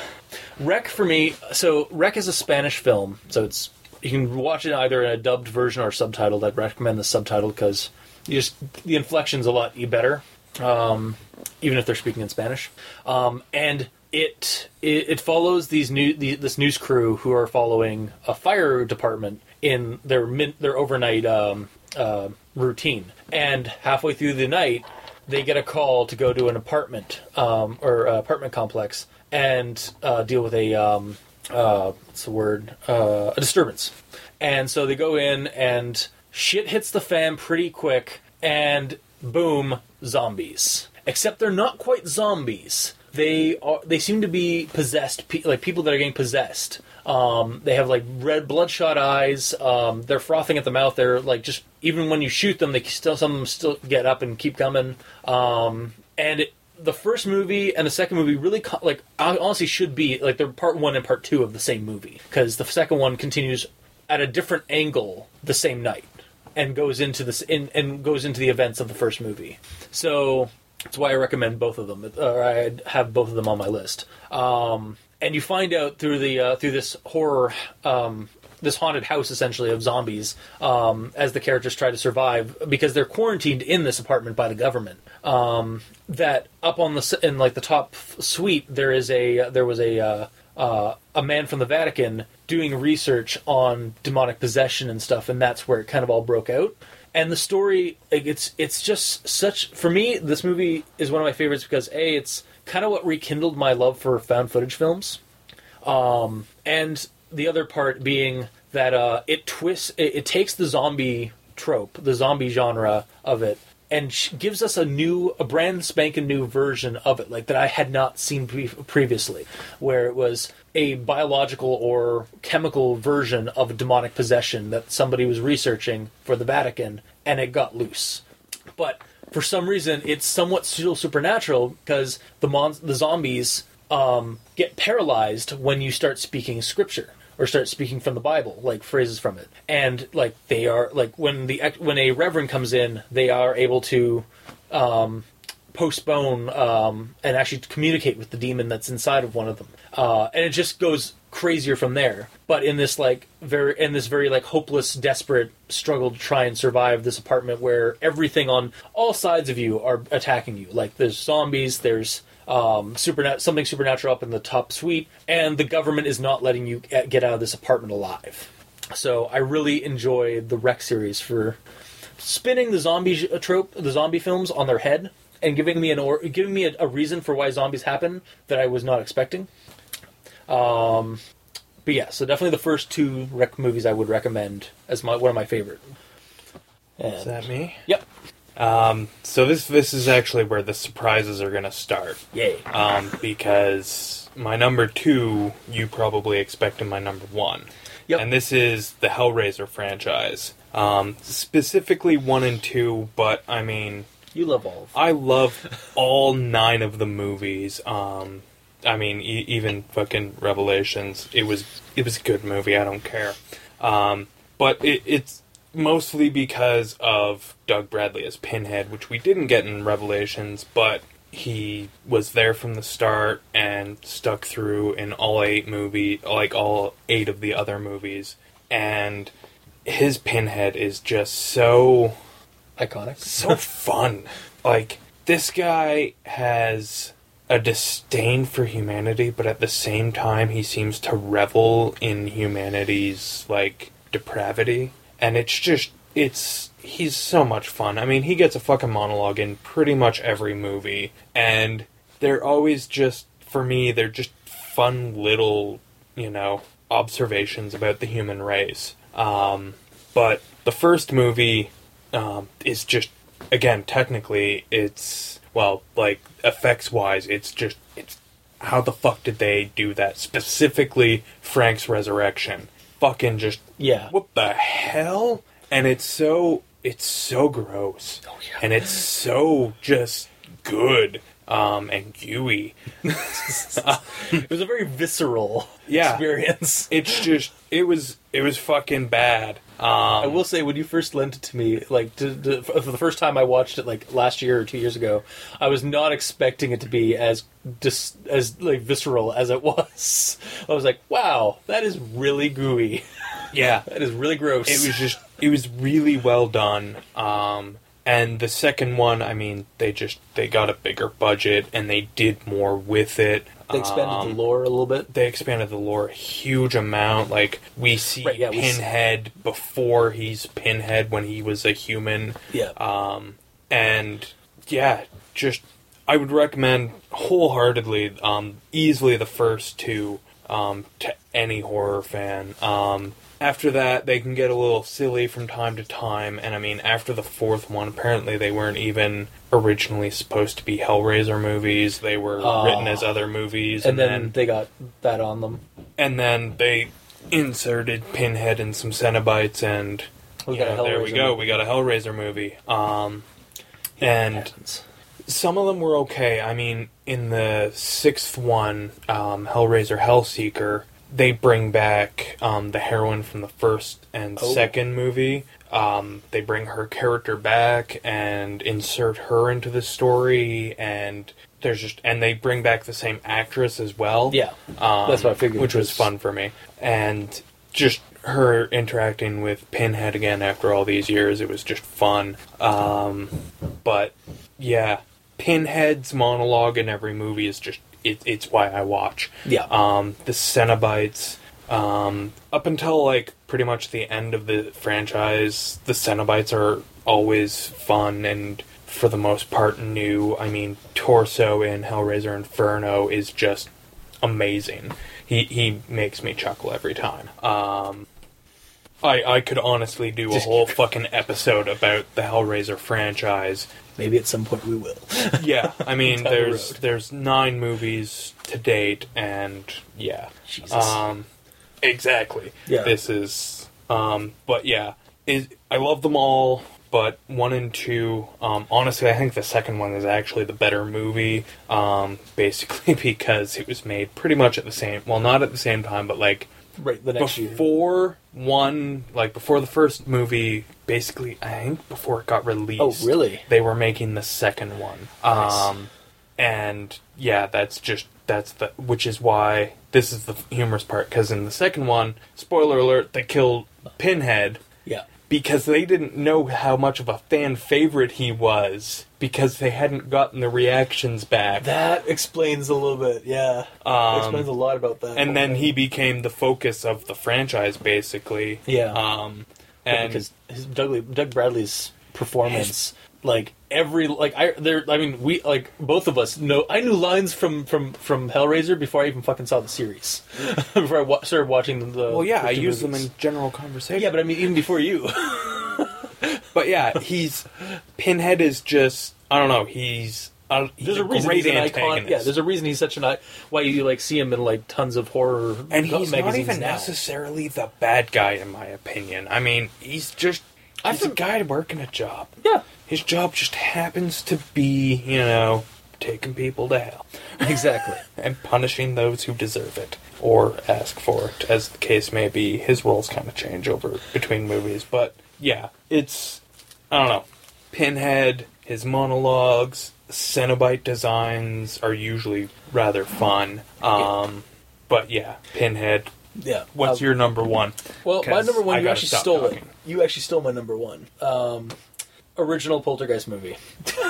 Rec for me, so Rec is a Spanish film, so it's you can watch it either in a dubbed version or subtitled. I'd recommend the subtitle because you just the inflection's a lot better, um, even if they're speaking in Spanish. Um, and it, it it follows these new this news crew who are following a fire department in their min, their overnight um, uh, routine. And halfway through the night, they get a call to go to an apartment um, or uh, apartment complex and uh, deal with a um, uh, what's the word uh, a disturbance. And so they go in and shit hits the fan pretty quick, and boom, zombies. Except they're not quite zombies. They are. They seem to be possessed, pe- like people that are getting possessed. Um, they have like red, bloodshot eyes. Um, they're frothing at the mouth. They're like just even when you shoot them, they still some of them still get up and keep coming. Um, and it, the first movie and the second movie really co- like honestly should be like they're part one and part two of the same movie because the second one continues at a different angle the same night and goes into this in, and goes into the events of the first movie. So that's why I recommend both of them, or I have both of them on my list. Um, and you find out through the uh, through this horror um, this haunted house essentially of zombies um, as the characters try to survive because they're quarantined in this apartment by the government. Um, that up on the in like the top suite there is a there was a uh, uh, a man from the Vatican doing research on demonic possession and stuff, and that's where it kind of all broke out. And the story, like, it's it's just such for me. This movie is one of my favorites because a it's kind of what rekindled my love for found footage films Um, and the other part being that uh, it twists it, it takes the zombie trope the zombie genre of it and gives us a new a brand spanking new version of it like that i had not seen pre- previously where it was a biological or chemical version of demonic possession that somebody was researching for the vatican and it got loose. But for some reason it's somewhat still supernatural because the mon- the zombies um, get paralyzed when you start speaking scripture or start speaking from the Bible, like phrases from it, and like they are like when the when a reverend comes in, they are able to um, postpone um, and actually communicate with the demon that's inside of one of them, uh, and it just goes crazier from there. But in this like very in this very like hopeless, desperate struggle to try and survive this apartment where everything on all sides of you are attacking you. Like there's zombies, there's um, supernat- something supernatural up in the top suite, and the government is not letting you get out of this apartment alive. So I really enjoy the Rec series for spinning the zombie trope, the zombie films on their head, and giving me an or giving me a, a reason for why zombies happen that I was not expecting. Um, but yeah, so definitely the first two Rec movies I would recommend as my one of my favorite. And, Is that me? Yep. Um, so this this is actually where the surprises are gonna start. Yay. Um, because my number two, you probably expected my number one. Yep. And this is the Hellraiser franchise. Um, specifically one and two, but I mean, You love all of I love all nine of the movies. Um, I mean, e- even fucking Revelations. It was it was a good movie. I don't care. Um, but it, it's mostly because of Doug Bradley as Pinhead, which we didn't get in Revelations, but he was there from the start and stuck through in all eight movie, like all eight of the other movies, and his Pinhead is just so iconic. so fun. Like this guy has a disdain for humanity, but at the same time he seems to revel in humanity's like depravity. And it's just it's he's so much fun. I mean, he gets a fucking monologue in pretty much every movie and they're always just for me they're just fun little, you know, observations about the human race. Um but the first movie um, is just again technically it's well like effects wise it's just it's how the fuck did they do that? Specifically Frank's resurrection. Fucking just Yeah. what the hell? And it's so it's so gross. Oh, yeah. and it's so just good um and gooey It was a very visceral Yeah. experience. it's just it was it was fucking bad um I will say, when you first lent it to me, like to, to, for the first time I watched it, like last year or two years ago, I was not expecting it to be as dis, as like visceral as it was. I was like, "Wow, that is really gooey. yeah That is really gross." it was just it was really well done um and the second one i mean they just they got a bigger budget and they did more with it they expanded Um, the lore a little bit. they expanded the lore a huge amount like we see Right, yeah, we s- pinhead before he's pinhead when he was a human Yeah, um, and yeah, just I would recommend wholeheartedly, um, easily the first two um, to any horror fan. Um, after that, they can get a little silly from time to time, and I mean, after the fourth one, apparently they weren't even originally supposed to be Hellraiser movies. They were Oh. written as other movies, and then they got that on them. and then they inserted Pinhead and some Cenobites, and We got know, there we go. We got a Hellraiser movie. Um, and Heavens. some of them were okay. I mean, in the sixth one, um, Hellraiser Hellseeker, they bring back um, the heroine from the first and Oh. second movie. Um, they bring her character back and insert her into the story, and there's just and they bring back the same actress as well. Yeah, Um, That's what I figured, Which was because- fun for me. And just her interacting with Pinhead again after all these years. It was just fun. Um, but yeah, Pinhead's monologue in every movie is just it, it's why I watch. Yeah. Um, the Cenobites. Um, up until like pretty much the end of the franchise, the Cenobites are always fun and for the most part new. I mean, Torso in Hellraiser Inferno is just amazing. He he makes me chuckle every time. Um, I I could honestly do a whole fucking episode about the Hellraiser franchise. Maybe at some point we will. Yeah, I mean, Down the there's road. there's nine movies to date, and yeah, Jesus. um, exactly. Yeah. This is, um, but yeah, it, I love them all. But one and two, um, honestly, I think the second one is actually the better movie. Um, basically, because it was made pretty much at the same, well, not at the same time, but like right, the next year. before one, like before the first movie. Basically, I think before it got released. Oh, really? They were making the second one. Um, and yeah, that's just that's the which is why this is the humorous part because in the second one, spoiler alert, they killed Pinhead Yeah. because they didn't know how much of a fan favorite he was because they hadn't gotten the reactions back. That explains a little bit, yeah. Um, explains a lot about that. and then he became the focus of the franchise basically. Yeah. Um and because his Doug, Doug Bradley's performance, like every like I there, I mean we like both of us know I knew lines from from from Hellraiser before I even fucking saw the series, before I wa- started watching the. well yeah, I use them in general conversation. Yeah, but I mean even before you. But yeah, he's Pinhead is just I don't know. He's uh, he's There's a reason great he's an icon. Yeah, there's a reason he's such an i- why you like see him in like tons of horror and he's not even now. necessarily the bad guy in my opinion. I mean, he's just he's a guy working a job. Yeah, His job just happens to be, you know, taking people to hell exactly. and punishing those who deserve it or ask for it, as the case may be. His roles kind of change over between movies, but yeah, it's I don't know. Pinhead, his monologues, Cenobite designs are usually rather fun. Um, but yeah, Pinhead. Yeah. What's Um, your number one? Well, my 'Cause number one, I you gotta actually stop stole talking. it. You actually stole my number one. Um, original Poltergeist movie.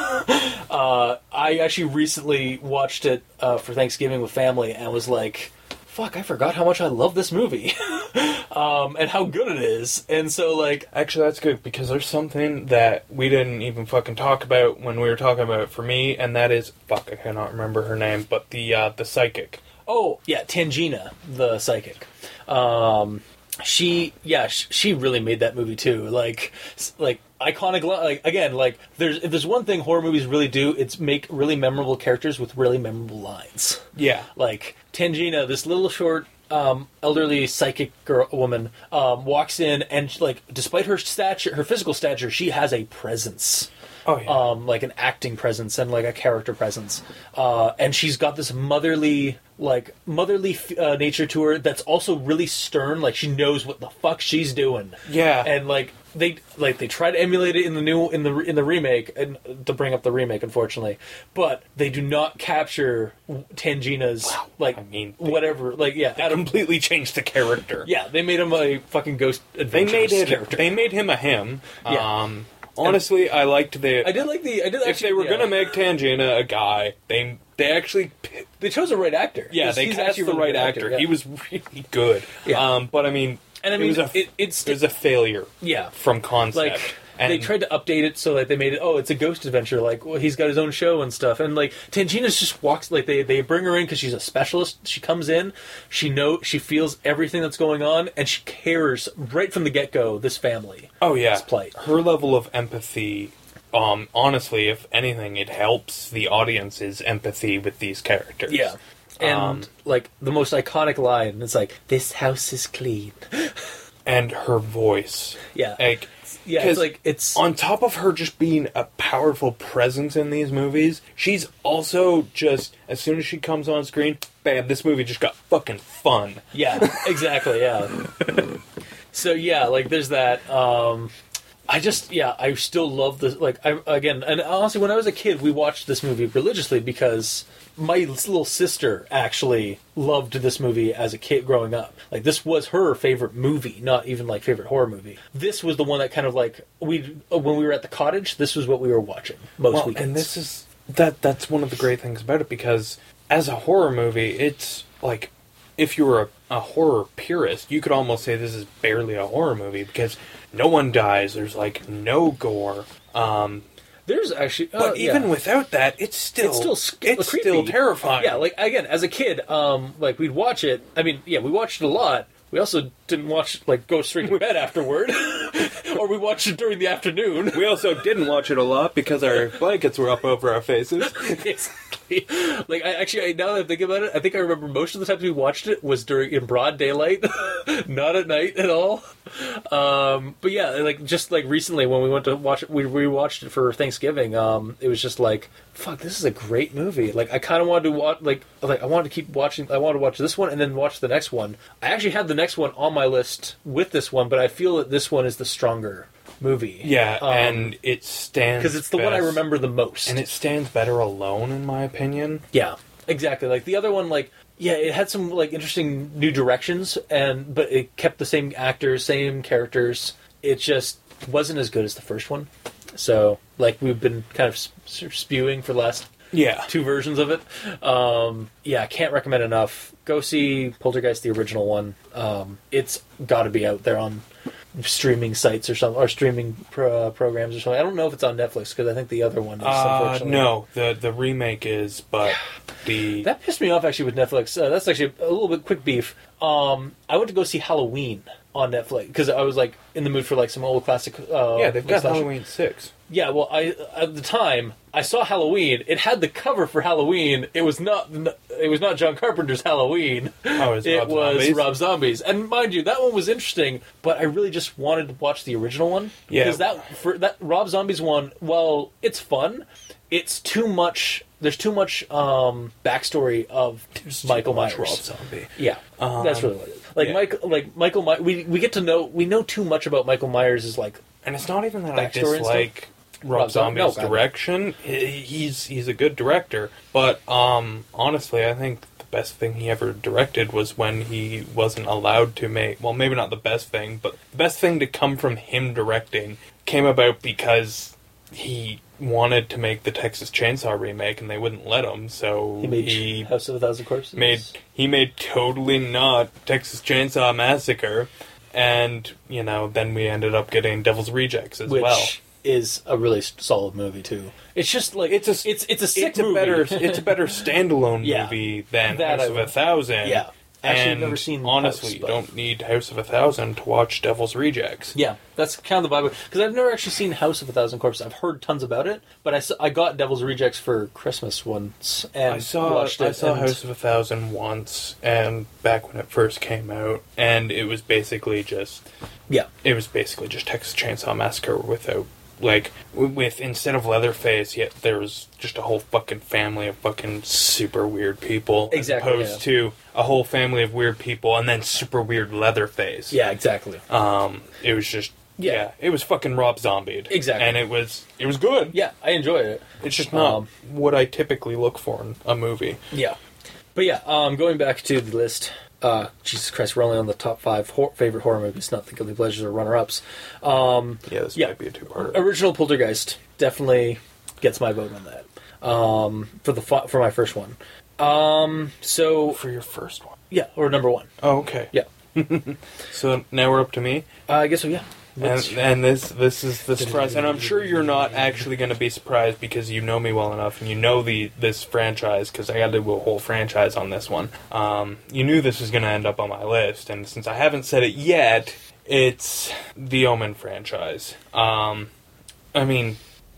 uh, I actually recently watched it uh, for Thanksgiving with family and was like, fuck, I forgot how much I love this movie um, and how good it is. And so, like, Actually, that's good because there's something that we didn't even fucking talk about when we were talking about it for me, and that is fuck. I cannot remember her name, but the uh, the psychic. Oh yeah, Tangina, the psychic. Um, she yeah, sh- she really made that movie too. Like like iconic. li- Like again, like there's if there's one thing horror movies really do, it's make really memorable characters with really memorable lines. Yeah, Like Tangina, this little short. Um, elderly psychic girl woman um, walks in and like despite her stature her physical stature she has a presence Oh yeah. um, like an acting presence and like a character presence. Uh, and she's got this motherly, like motherly uh, nature to her that's also really stern. Like she knows what the fuck she's doing. Yeah. And like they like they try to emulate it in the new in the in the remake and to bring up the remake, unfortunately, but they do not capture Tangina's like I mean, they- whatever. Like yeah, out of, completely changed the character. yeah, they made him a fucking ghost they adventure made it. character. They made him a him. Yeah. Um, honestly, I liked the. I did like the. I did if actually. they were yeah. gonna make Tangina a guy, they they actually they chose the right actor. yeah they cast actually the really right good actor. yeah. He was really good. Yeah. Um, but I mean, And I mean, it was a it- it's- it was a failure. Yeah. from concept. like and they tried to update it so that they made it oh it's a ghost adventure like well he's got his own show and stuff and like Tangina just walks like they they bring her in because she's a specialist she comes in she know she feels everything that's going on and she cares right from the get go this family Oh yeah, His plight. her level of empathy. Um, honestly, if anything, it helps the audience's empathy with these characters. yeah and Um, like the most iconic line it's like this house is clean and her voice. yeah Like, yeah it's like it's on top of her just being a powerful presence in these movies, she's also just as soon as she comes on screen, bam, this movie just got fucking fun. Yeah, exactly. Yeah. so yeah, like there's that. Um, I just yeah, I still love this. Like I again, and honestly, when I was a kid, we watched this movie religiously because my little sister actually loved this movie as a kid growing up. Like this was her favorite movie, not even like favorite horror movie. This was the one that kind of like we when we were at the cottage. This was what we were watching most Well, weekends. and this is that that's one of the great things about it because as a horror movie, it's like if you were a, a horror purist, you could almost say this is barely a horror movie because no one dies. There's like no gore. Um, there's actually, uh, but even yeah. without that, it's still it's still sc- it's creepy. still terrifying. Yeah, like again, as a kid, um, like we'd watch it. I mean, yeah, we watched it a lot. We also didn't watch like go straight to bed afterward, or we watched it during the afternoon. we also didn't watch it a lot because our blankets were up over our faces. Like I actually, I, now that I think about it, I think I remember most of the times we watched it was during in broad daylight, not at night at all. Um, but yeah, like just like recently when we went to watch it, we rewatched it for Thanksgiving. Um, it was just like, fuck, this is a great movie. Like I kind of wanted to watch, like like I wanted to keep watching. I wanted to watch this one and then watch the next one. I actually had the next one on my list with this one, but I feel that this one is the stronger movie. Yeah, Um, and it stands because it's the one I remember the most. and it stands better alone, in my opinion. Yeah, exactly. Like the other one, like yeah, it had some like interesting new directions, and but it kept the same actors, same characters. It just wasn't as good as the first one. So like we've been kind of spewing for the last Yeah, two versions of it. Um, yeah, I can't recommend enough. Go see Poltergeist, the original one. Um, it's got to be out there on streaming sites or something, or streaming pro- programs or something. I don't know if it's on Netflix because I think the other one is. uh, no, the the remake is, but the That pissed me off actually with Netflix. Uh, that's actually a little bit quick beef. Um, I went to go see Halloween on Netflix because I was like in the mood for like some old classic. Uh, yeah they've got slasher. Halloween six. Yeah, well, I at the time I saw Halloween. It had the cover for Halloween. It was not. It was not John Carpenter's Halloween. Oh, it Rob was Zombies? Rob Zombies. And mind you, that one was interesting. But I really just wanted to watch the original one Yeah. because that for that Rob Zombies one. Well, it's fun. It's too much. There's too much um, backstory of Michael Much Myers. Rob Zombie. Yeah, that's really what it is. Like yeah. Mike, like Michael. My- we we get to know. We know too much about Michael Myers. Is like And it's not even that I dislike Rob Rob Zombie's no, direction. He's he's a good director, but um, honestly, I think the best thing he ever directed was when he wasn't allowed to make. Well, maybe not the best thing, but the best thing to come from him directing came about because he wanted to make the Texas Chainsaw remake, and they wouldn't let him. So he made he House of a Thousand Corpses. made he made totally not Texas Chainsaw Massacre, and you know then we ended up getting Devil's Rejects as which well. is a really solid movie too. It's just like It's a it's it's a sick it's a better it's a better standalone Yeah. movie than That House I of a Thousand. Yeah. Actually, I've never seen honestly, House, you but- don't need House of a Thousand to watch Devil's Rejects. yeah, that's kind of the vibe. Because I've never actually seen House of a Thousand Corpses. I've heard tons about it, but I, s- I got Devil's Rejects for Christmas once and I saw watched it. I saw and- House of a Thousand once, and back when it first came out, and it was basically just Yeah, it was basically just Texas Chainsaw Massacre without like with instead of Leatherface, yet there was just a whole fucking family of fucking super weird people, Exactly, as opposed yeah. to a whole family of weird people and then super weird Leatherface. yeah, exactly. Um, it was just Yeah. yeah, it was fucking Rob Zombie. Exactly. and it was it was good. Yeah, I enjoyed it. It's just not Um, what I typically look for in a movie. Yeah, but yeah, um, going back to the list. Uh, Jesus Christ, we're only on the top five hor- favorite horror movies, not the guilty pleasures or runner-ups. Um, Yeah, this Yeah. might be a two-parter. original Poltergeist definitely gets my vote on that. Um, for the for my first one. Um, so For your first one. yeah, or number one. Oh, okay. Yeah, So now we're up to me. uh, I guess so. Yeah. And, and this this is the surprise, and I'm sure you're not actually going to be surprised because you know me well enough, and you know the this franchise because I got to do a whole franchise on this one. Um, you knew this was going to end up on my list, and since I haven't said it yet, it's the Omen franchise. Um, I mean,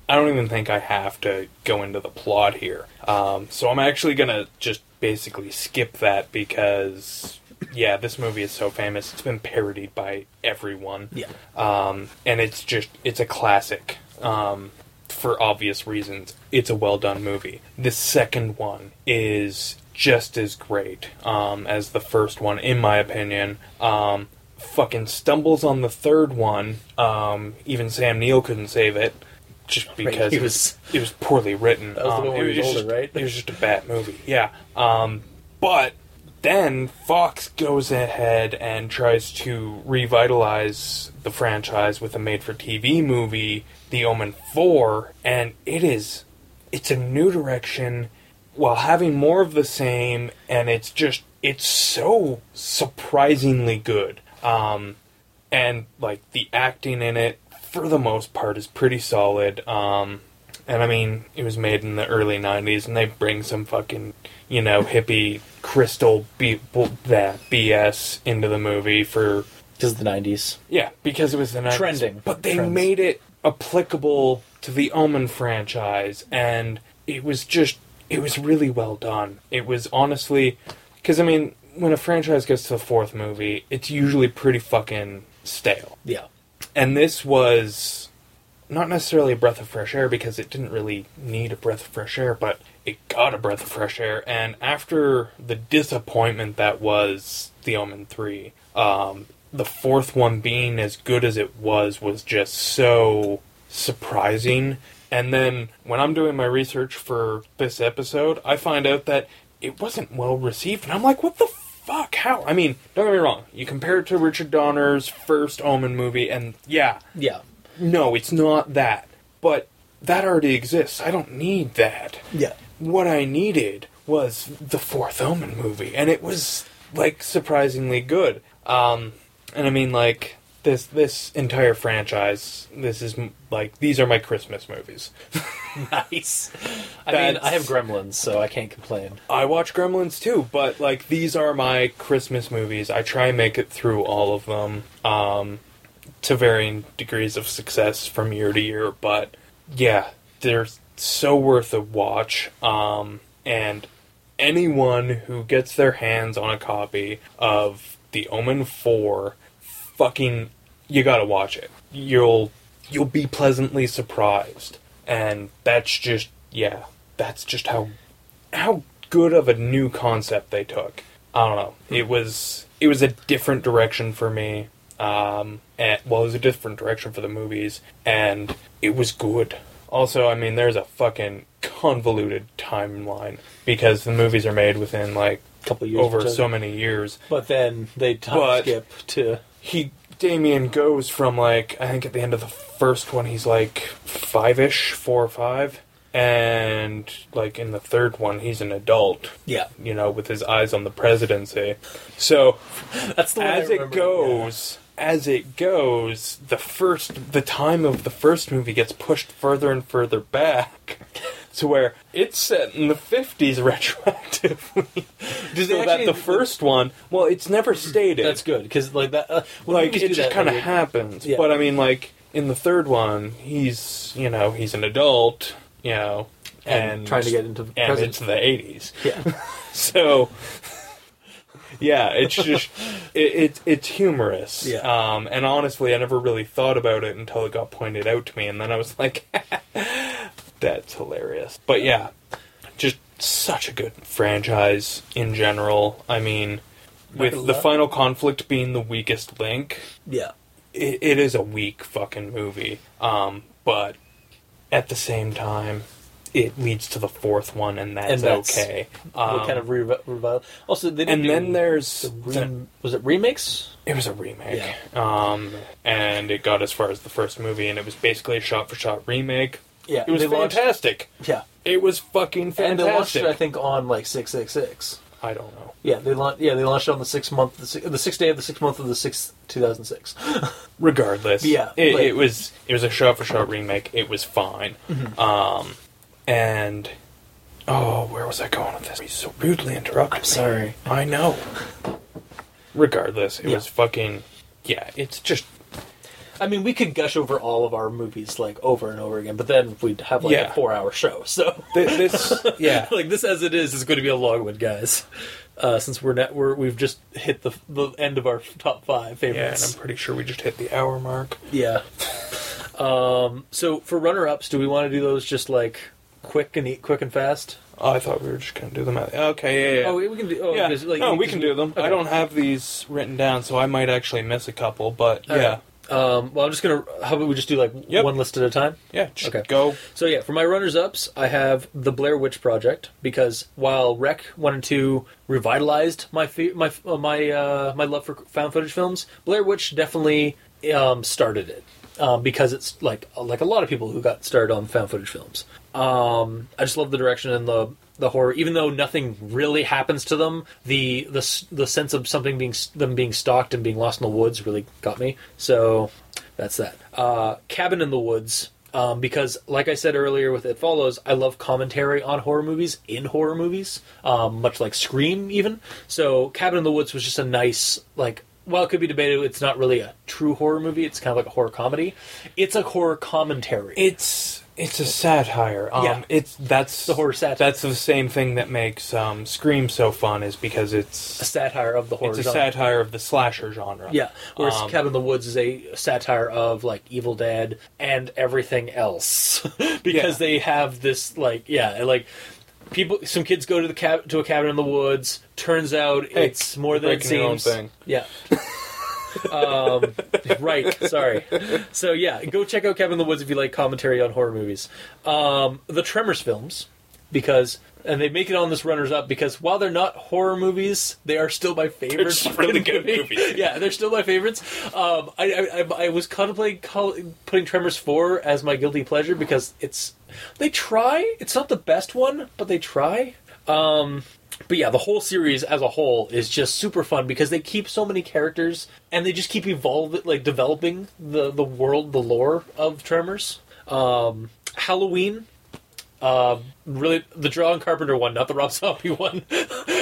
I don't even think I have to go into the plot here, um, so I'm actually going to just basically skip that because. Yeah, this movie is so famous. It's been parodied by everyone yeah. um, and it's just it's a classic um, for obvious reasons. It's a well done movie. The second one is just as great um, as the first one, in my opinion. Um, fucking stumbles on the third one. Um, even Sam Neill couldn't save it, just because it was it was poorly written. That was the Um, one it he was older, just, right? It was just a bad movie. Yeah. Um, but then Fox goes ahead and tries to revitalize the franchise with a made-for-TV movie, The Omen Four, and it is it's a new direction while having more of the same and it's just it's so surprisingly good. Um and like the acting in it for the most part is pretty solid. Um and i mean it was made in the early 90s and they bring some fucking you know hippie crystal B- b- that bs into the movie for Because the '90s. yeah, because it was the 90s. Trending. But they Trends. made it applicable to the Omen franchise, and it was just, it was really well done. It was honestly, because I mean, when a franchise gets to the fourth movie, it's usually pretty fucking stale. Yeah. And this was not necessarily a breath of fresh air because it didn't really need a breath of fresh air, but it got a breath of fresh air. And after the disappointment that was The Omen 3, um, the fourth one being as good as it was was just so surprising. And then when I'm doing my research for this episode, I find out that it wasn't well received. And I'm like, what the fuck? How? I mean, don't get me wrong. You compare it to Richard Donner's first Omen movie, and yeah, Yeah. No, it's not that. But that already exists. I don't need that. Yeah. What I needed was the fourth Omen movie, and it was like surprisingly good. Um, and I mean, like this this entire franchise. This is like these are my Christmas movies. Nice. I mean, I have Gremlins, so I can't complain. I watch Gremlins too, but like these are my Christmas movies. I try and make it through all of them, um, to varying degrees of success from year to year. But yeah, they're so worth a watch. Um, and anyone who gets their hands on a copy of The Omen Four, fucking, you gotta watch it. You'll you'll be pleasantly surprised, and that's just yeah, that's just how how good of a new concept they took. I don't know. It was it was a different direction for me. Um, and well, it was a different direction for the movies, and it was good. Also, I mean, there's a fucking convoluted timeline because the movies are made within like couple years over so many years. But then they time But- skip to He Damien goes from like I think at the end of the first one he's like five ish, four or five, and like in the third one he's an adult. yeah. you know, with his eyes on the presidency. So That's the as it goes, as it goes, the first, the time of the first movie gets pushed further and further back. To where it's set in the fifties retroactively, Does so that the first one, well, it's never stated. That's good because like that. Uh, like it just kind of happens. Yeah. But I mean, like in the third one, he's you know he's an adult, you know, and, and, trying to get into the and present. it's the eighties. yeah. So, yeah, it's just it, it it's humorous. Yeah. Um, and honestly, I never really thought about it until it got pointed out to me, and then I was like, "That's hilarious." But yeah, just such a good franchise in general. I mean, with gonna the final conflict being the weakest link, yeah. it, it is a weak fucking movie. Um, but at the same time, it leads to the fourth one, and that's, And that's okay. what Um, kind of revi- revival? Also, they didn't and then there's the the- was it remakes? it was a remake, um, and it got as far as the first movie, and it was basically a shot-for-shot remake. Yeah, It was they launched- fantastic. Yeah, It was fucking fantastic. and they launched it I think on like six six six. I don't know. Yeah, they launched. Yeah, they launched it on the sixth month, the, six, the sixth day of the sixth month of the sixth two thousand six. Regardless, Yeah, it, like- it was it was a shot-for-shot remake. It was fine. Mm-hmm. Um, and oh, where was I going with this? You so rudely interrupted. me. sorry. I know. Regardless, it Yeah. was fucking. Yeah, it's just I mean, we could gush over all of our movies like over and over again, but then we'd have like Yeah. a four hour show. So thi- this. Yeah, like this as it is is going to be a long one, guys. Uh, since we're net, we're we've just hit the the end of our top five yeah, and. I'm pretty sure we just hit the hour mark. Yeah. um. So for runner ups, do we want to do those just like quick and eat, quick and fast. Oh, I thought we were just gonna do them. At, okay, yeah, yeah. Oh, we can do. Oh, yeah, like, no, we can do them. okay. I don't have these written down, so I might actually miss a couple. But All yeah, right. Um, well, I'm just gonna. How about we just do like Yep. one list at a time? yeah, Okay. go. So yeah, for my runners-ups, I have the Blair Witch Project because while Rec one and two revitalized my fe- my uh, my uh, my love for found footage films, Blair Witch definitely um, started it um, because it's like like a lot of people who got started on found footage films. Um, I just love the direction and the the horror, even though nothing really happens to them. The the the sense of something being them being stalked and being lost in the woods really got me. So that's that. Uh, Cabin in the Woods. Um, because, like I said earlier with It Follows, I love commentary on horror movies in horror movies, um, much like Scream, even. So, Cabin in the Woods was just a nice, like, while it could be debated, it's not really a true horror movie. It's kind of like a horror comedy. It's a horror commentary. It's it's a satire. Um, Yeah. it's that's The horror satire. That's the same thing that makes um, Scream so fun, is because it's a satire of the horror it's a genre. satire of the slasher genre. Yeah, whereas Um, Cabin in the Woods is a satire of like Evil Dead and everything else, because Yeah. they have this like yeah like people. Some kids go to the cab to a cabin in the woods. Turns out Hey, it's more than it breaking your own seems. thing. Yeah. um, right. Sorry. So yeah, go check out Cabin in the Woods if you like commentary on horror movies. Um, the Tremors films, because and they make it on this runners up because while they're not horror movies, they are still my favorites. just for the really good movie. movies. Yeah, they're still my favorites. Um, I, I, I, I was contemplating putting Tremors four as my guilty pleasure because it's they try. It's not the best one, but they try. Um, but yeah, the whole series as a whole is just super fun because they keep so many characters and they just keep evolving, like developing the the world, the lore of Tremors. Um, Halloween, uh, really the John Carpenter one, not the Rob Zombie one.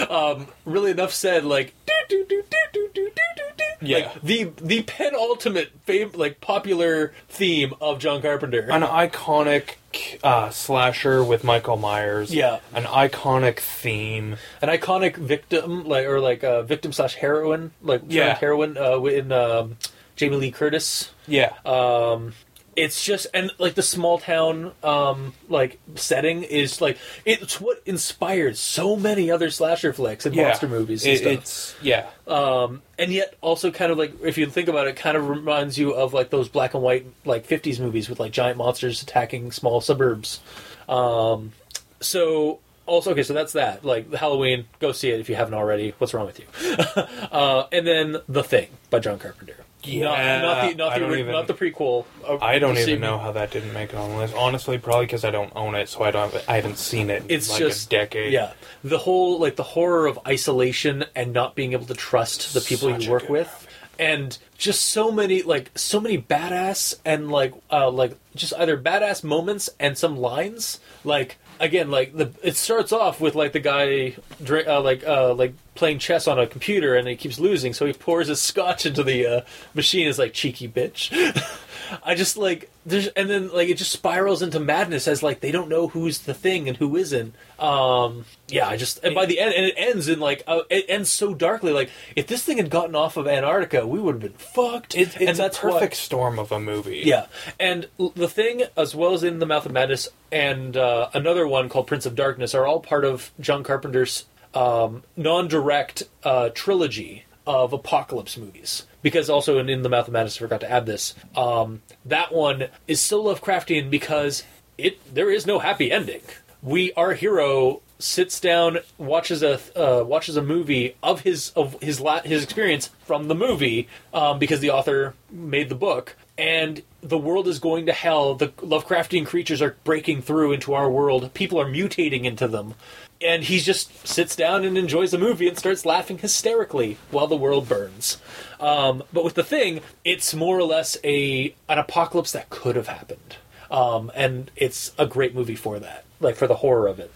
um, really enough said, like do do do do do do do. Yeah, like, the the penultimate fam- like popular theme of John Carpenter. An iconic uh, slasher with Michael Myers. Yeah, an iconic theme, an iconic victim, like or like uh, victim slash heroine, like yeah. heroine uh, in um, Jamie Lee Curtis. Yeah, um, it's just and like the small town um, like setting is like it's what inspired so many other slasher flicks and yeah. monster movies and It-. It's yeah. Um, and yet also kind of like if you think about it, kind of reminds you of like those black and white like '50s movies with like giant monsters attacking small suburbs. Um, so also okay, so that's that. Like Halloween, go see it if you haven't already. What's wrong with you? uh, and then The Thing by John Carpenter. Yeah, not, not the not I the, ori- even- not the prequel. I don't even sequel. know how that didn't make it on the list. Honestly, probably because I don't own it, so I don't. I haven't seen it. In It's like just a decade. Yeah, the whole like the horror of isolation and not being able to trust the people Such you work with, and just so many like so many badass and like uh like just either badass moments and some lines like again like the it starts off with like the guy uh, like uh like playing chess on a computer and he keeps losing so he pours his scotch into the uh, machine is like cheeky bitch I just like there's and then like it just spirals into madness as like they don't know who's the thing and who isn't. Um yeah, I just and by the end and it ends in like uh, it ends so darkly. Like if this thing had gotten off of Antarctica, we would have been fucked. It, it's and a perfect what- storm of a movie. yeah, and the thing, as well as in the Mouth of Madness, and uh, another one called Prince of Darkness, are all part of John Carpenter's um, non-direct uh, trilogy of apocalypse movies. Because also in, in the Mouth of Madness, I forgot to add this. Um, that one is still Lovecraftian because it there is no happy ending. We our hero sits down, watches a uh, watches a movie of his of his la- his experience from the movie um, because the author made the book, and the world is going to hell. The Lovecraftian creatures are breaking through into our world. People are mutating into them, and he just sits down and enjoys the movie and starts laughing hysterically while the world burns. Um, but with the thing, it's more or less a an apocalypse that could have happened, um, and it's a great movie for that, like for the horror of it.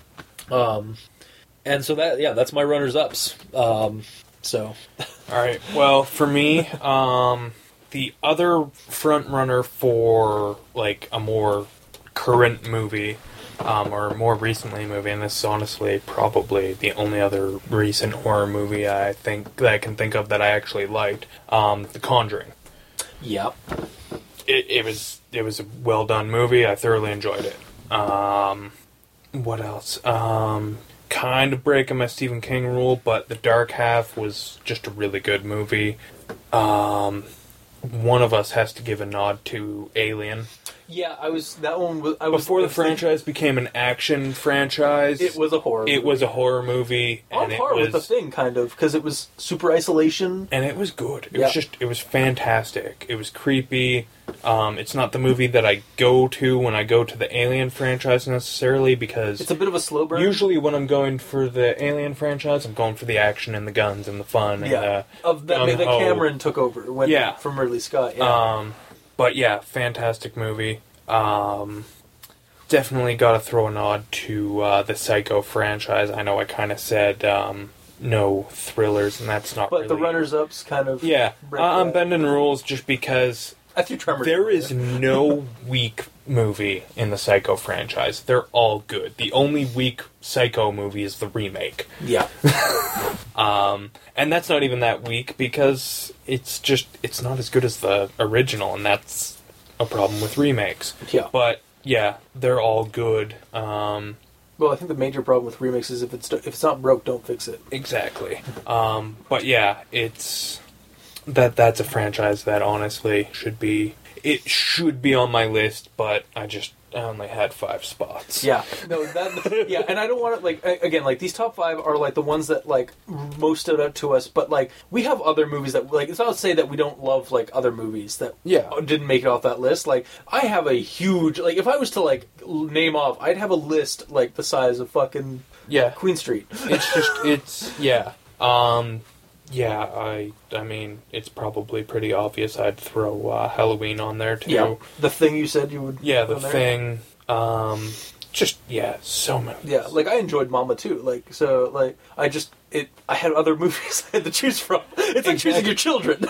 Um, and so that yeah, that's my runners ups. Um, so All right. Well, for me, um, the other front runner for like a more current movie, um, or more recently movie, and this is honestly probably the only other recent horror movie I think that I can think of that I actually liked, um, The Conjuring. yep, It, it was it was a well done movie. I thoroughly enjoyed it. Um, what else? Um, kind of breaking my Stephen King rule, but The Dark Half was just a really good movie. Um, one of us has to give a nod to Alien. Yeah, I was that one. Was, I was Before the franchise became an action franchise, It was a horror. it movie. was a horror movie, on and it par was with the thing, kind of, because it was super isolation. and it was good. It Yeah. was just it was fantastic. It was creepy. Um, it's not the movie that I go to when I go to the Alien franchise necessarily because It's a bit of a slow burn. usually when I'm going for the Alien franchise, I'm going for the action and the guns and the fun and yeah, the of that that. Cameron took over when, Yeah. from Ridley Scott. Yeah. Um, but yeah, fantastic movie. Um, definitely got to throw a nod to uh, the Psycho franchise. I know I kind of said um, no thrillers, and that's not. but the runners-ups kind of Yeah, I'm bending rules just because I threw Tremors. there is no weak movie in the Psycho franchise. They're all good. The only weak Psycho movie is the remake. yeah, Um, and that's not even that weak because it's just it's not as good as the original, and that's a problem with remakes. yeah. But yeah, they're all good. Um, Well, I think the major problem with remakes is if it's if it's not broke, don't fix it. exactly. Um, but yeah, it's that that's a franchise that honestly should be it should be on my list, but I just I only had five spots. Yeah, no, that yeah, and I don't want to like again like these top five are like the ones that like most stood out to us, but like we have other movies that like it's not to say that we don't love like other movies that Yeah. didn't make it off that list. Like I have a huge like if I was to like name off, I'd have a list like the size of fucking yeah. Queen Street. it's just it's yeah um yeah i i mean it's probably pretty obvious i'd throw uh, halloween on there too Yeah, the thing you said you would. Yeah, the thing um just yeah so many Yeah, like I enjoyed Mama too. Like so, like I just it. I had other movies I had to choose from. It's like choosing your children.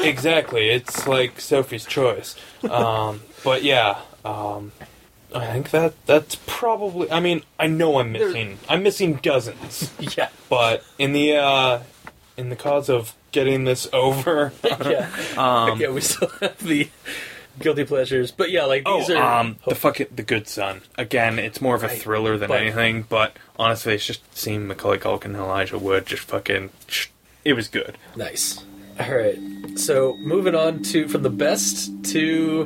exactly it's like sophie's choice um but yeah um I think that that's probably. I mean, I know I'm There- missing. I'm missing dozens, yeah, but in the uh, in the cause of getting this over, yeah. um, yeah, we still have the guilty pleasures, but yeah, like Oh, these are um, the fucking the Good Son. Again, it's more of a Right, thriller than but- anything, but honestly, it's just seeing Macaulay Culkin and Elijah Wood just fucking. It was good. nice. All right, so moving on to from the best to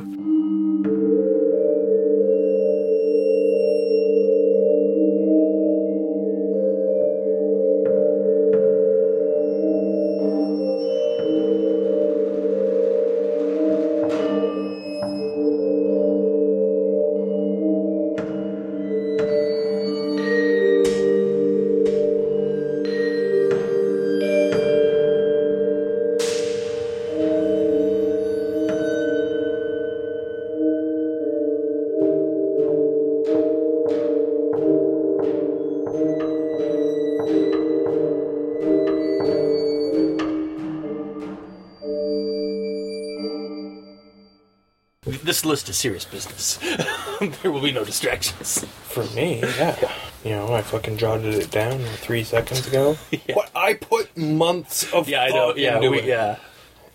this list is serious business. there will be no distractions. For me, yeah. You know, I fucking jotted it down three seconds ago. Yeah. But I put months of Yeah, I know. thought Yeah, into we, it yeah,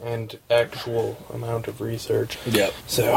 and actual amount of research. yep. So,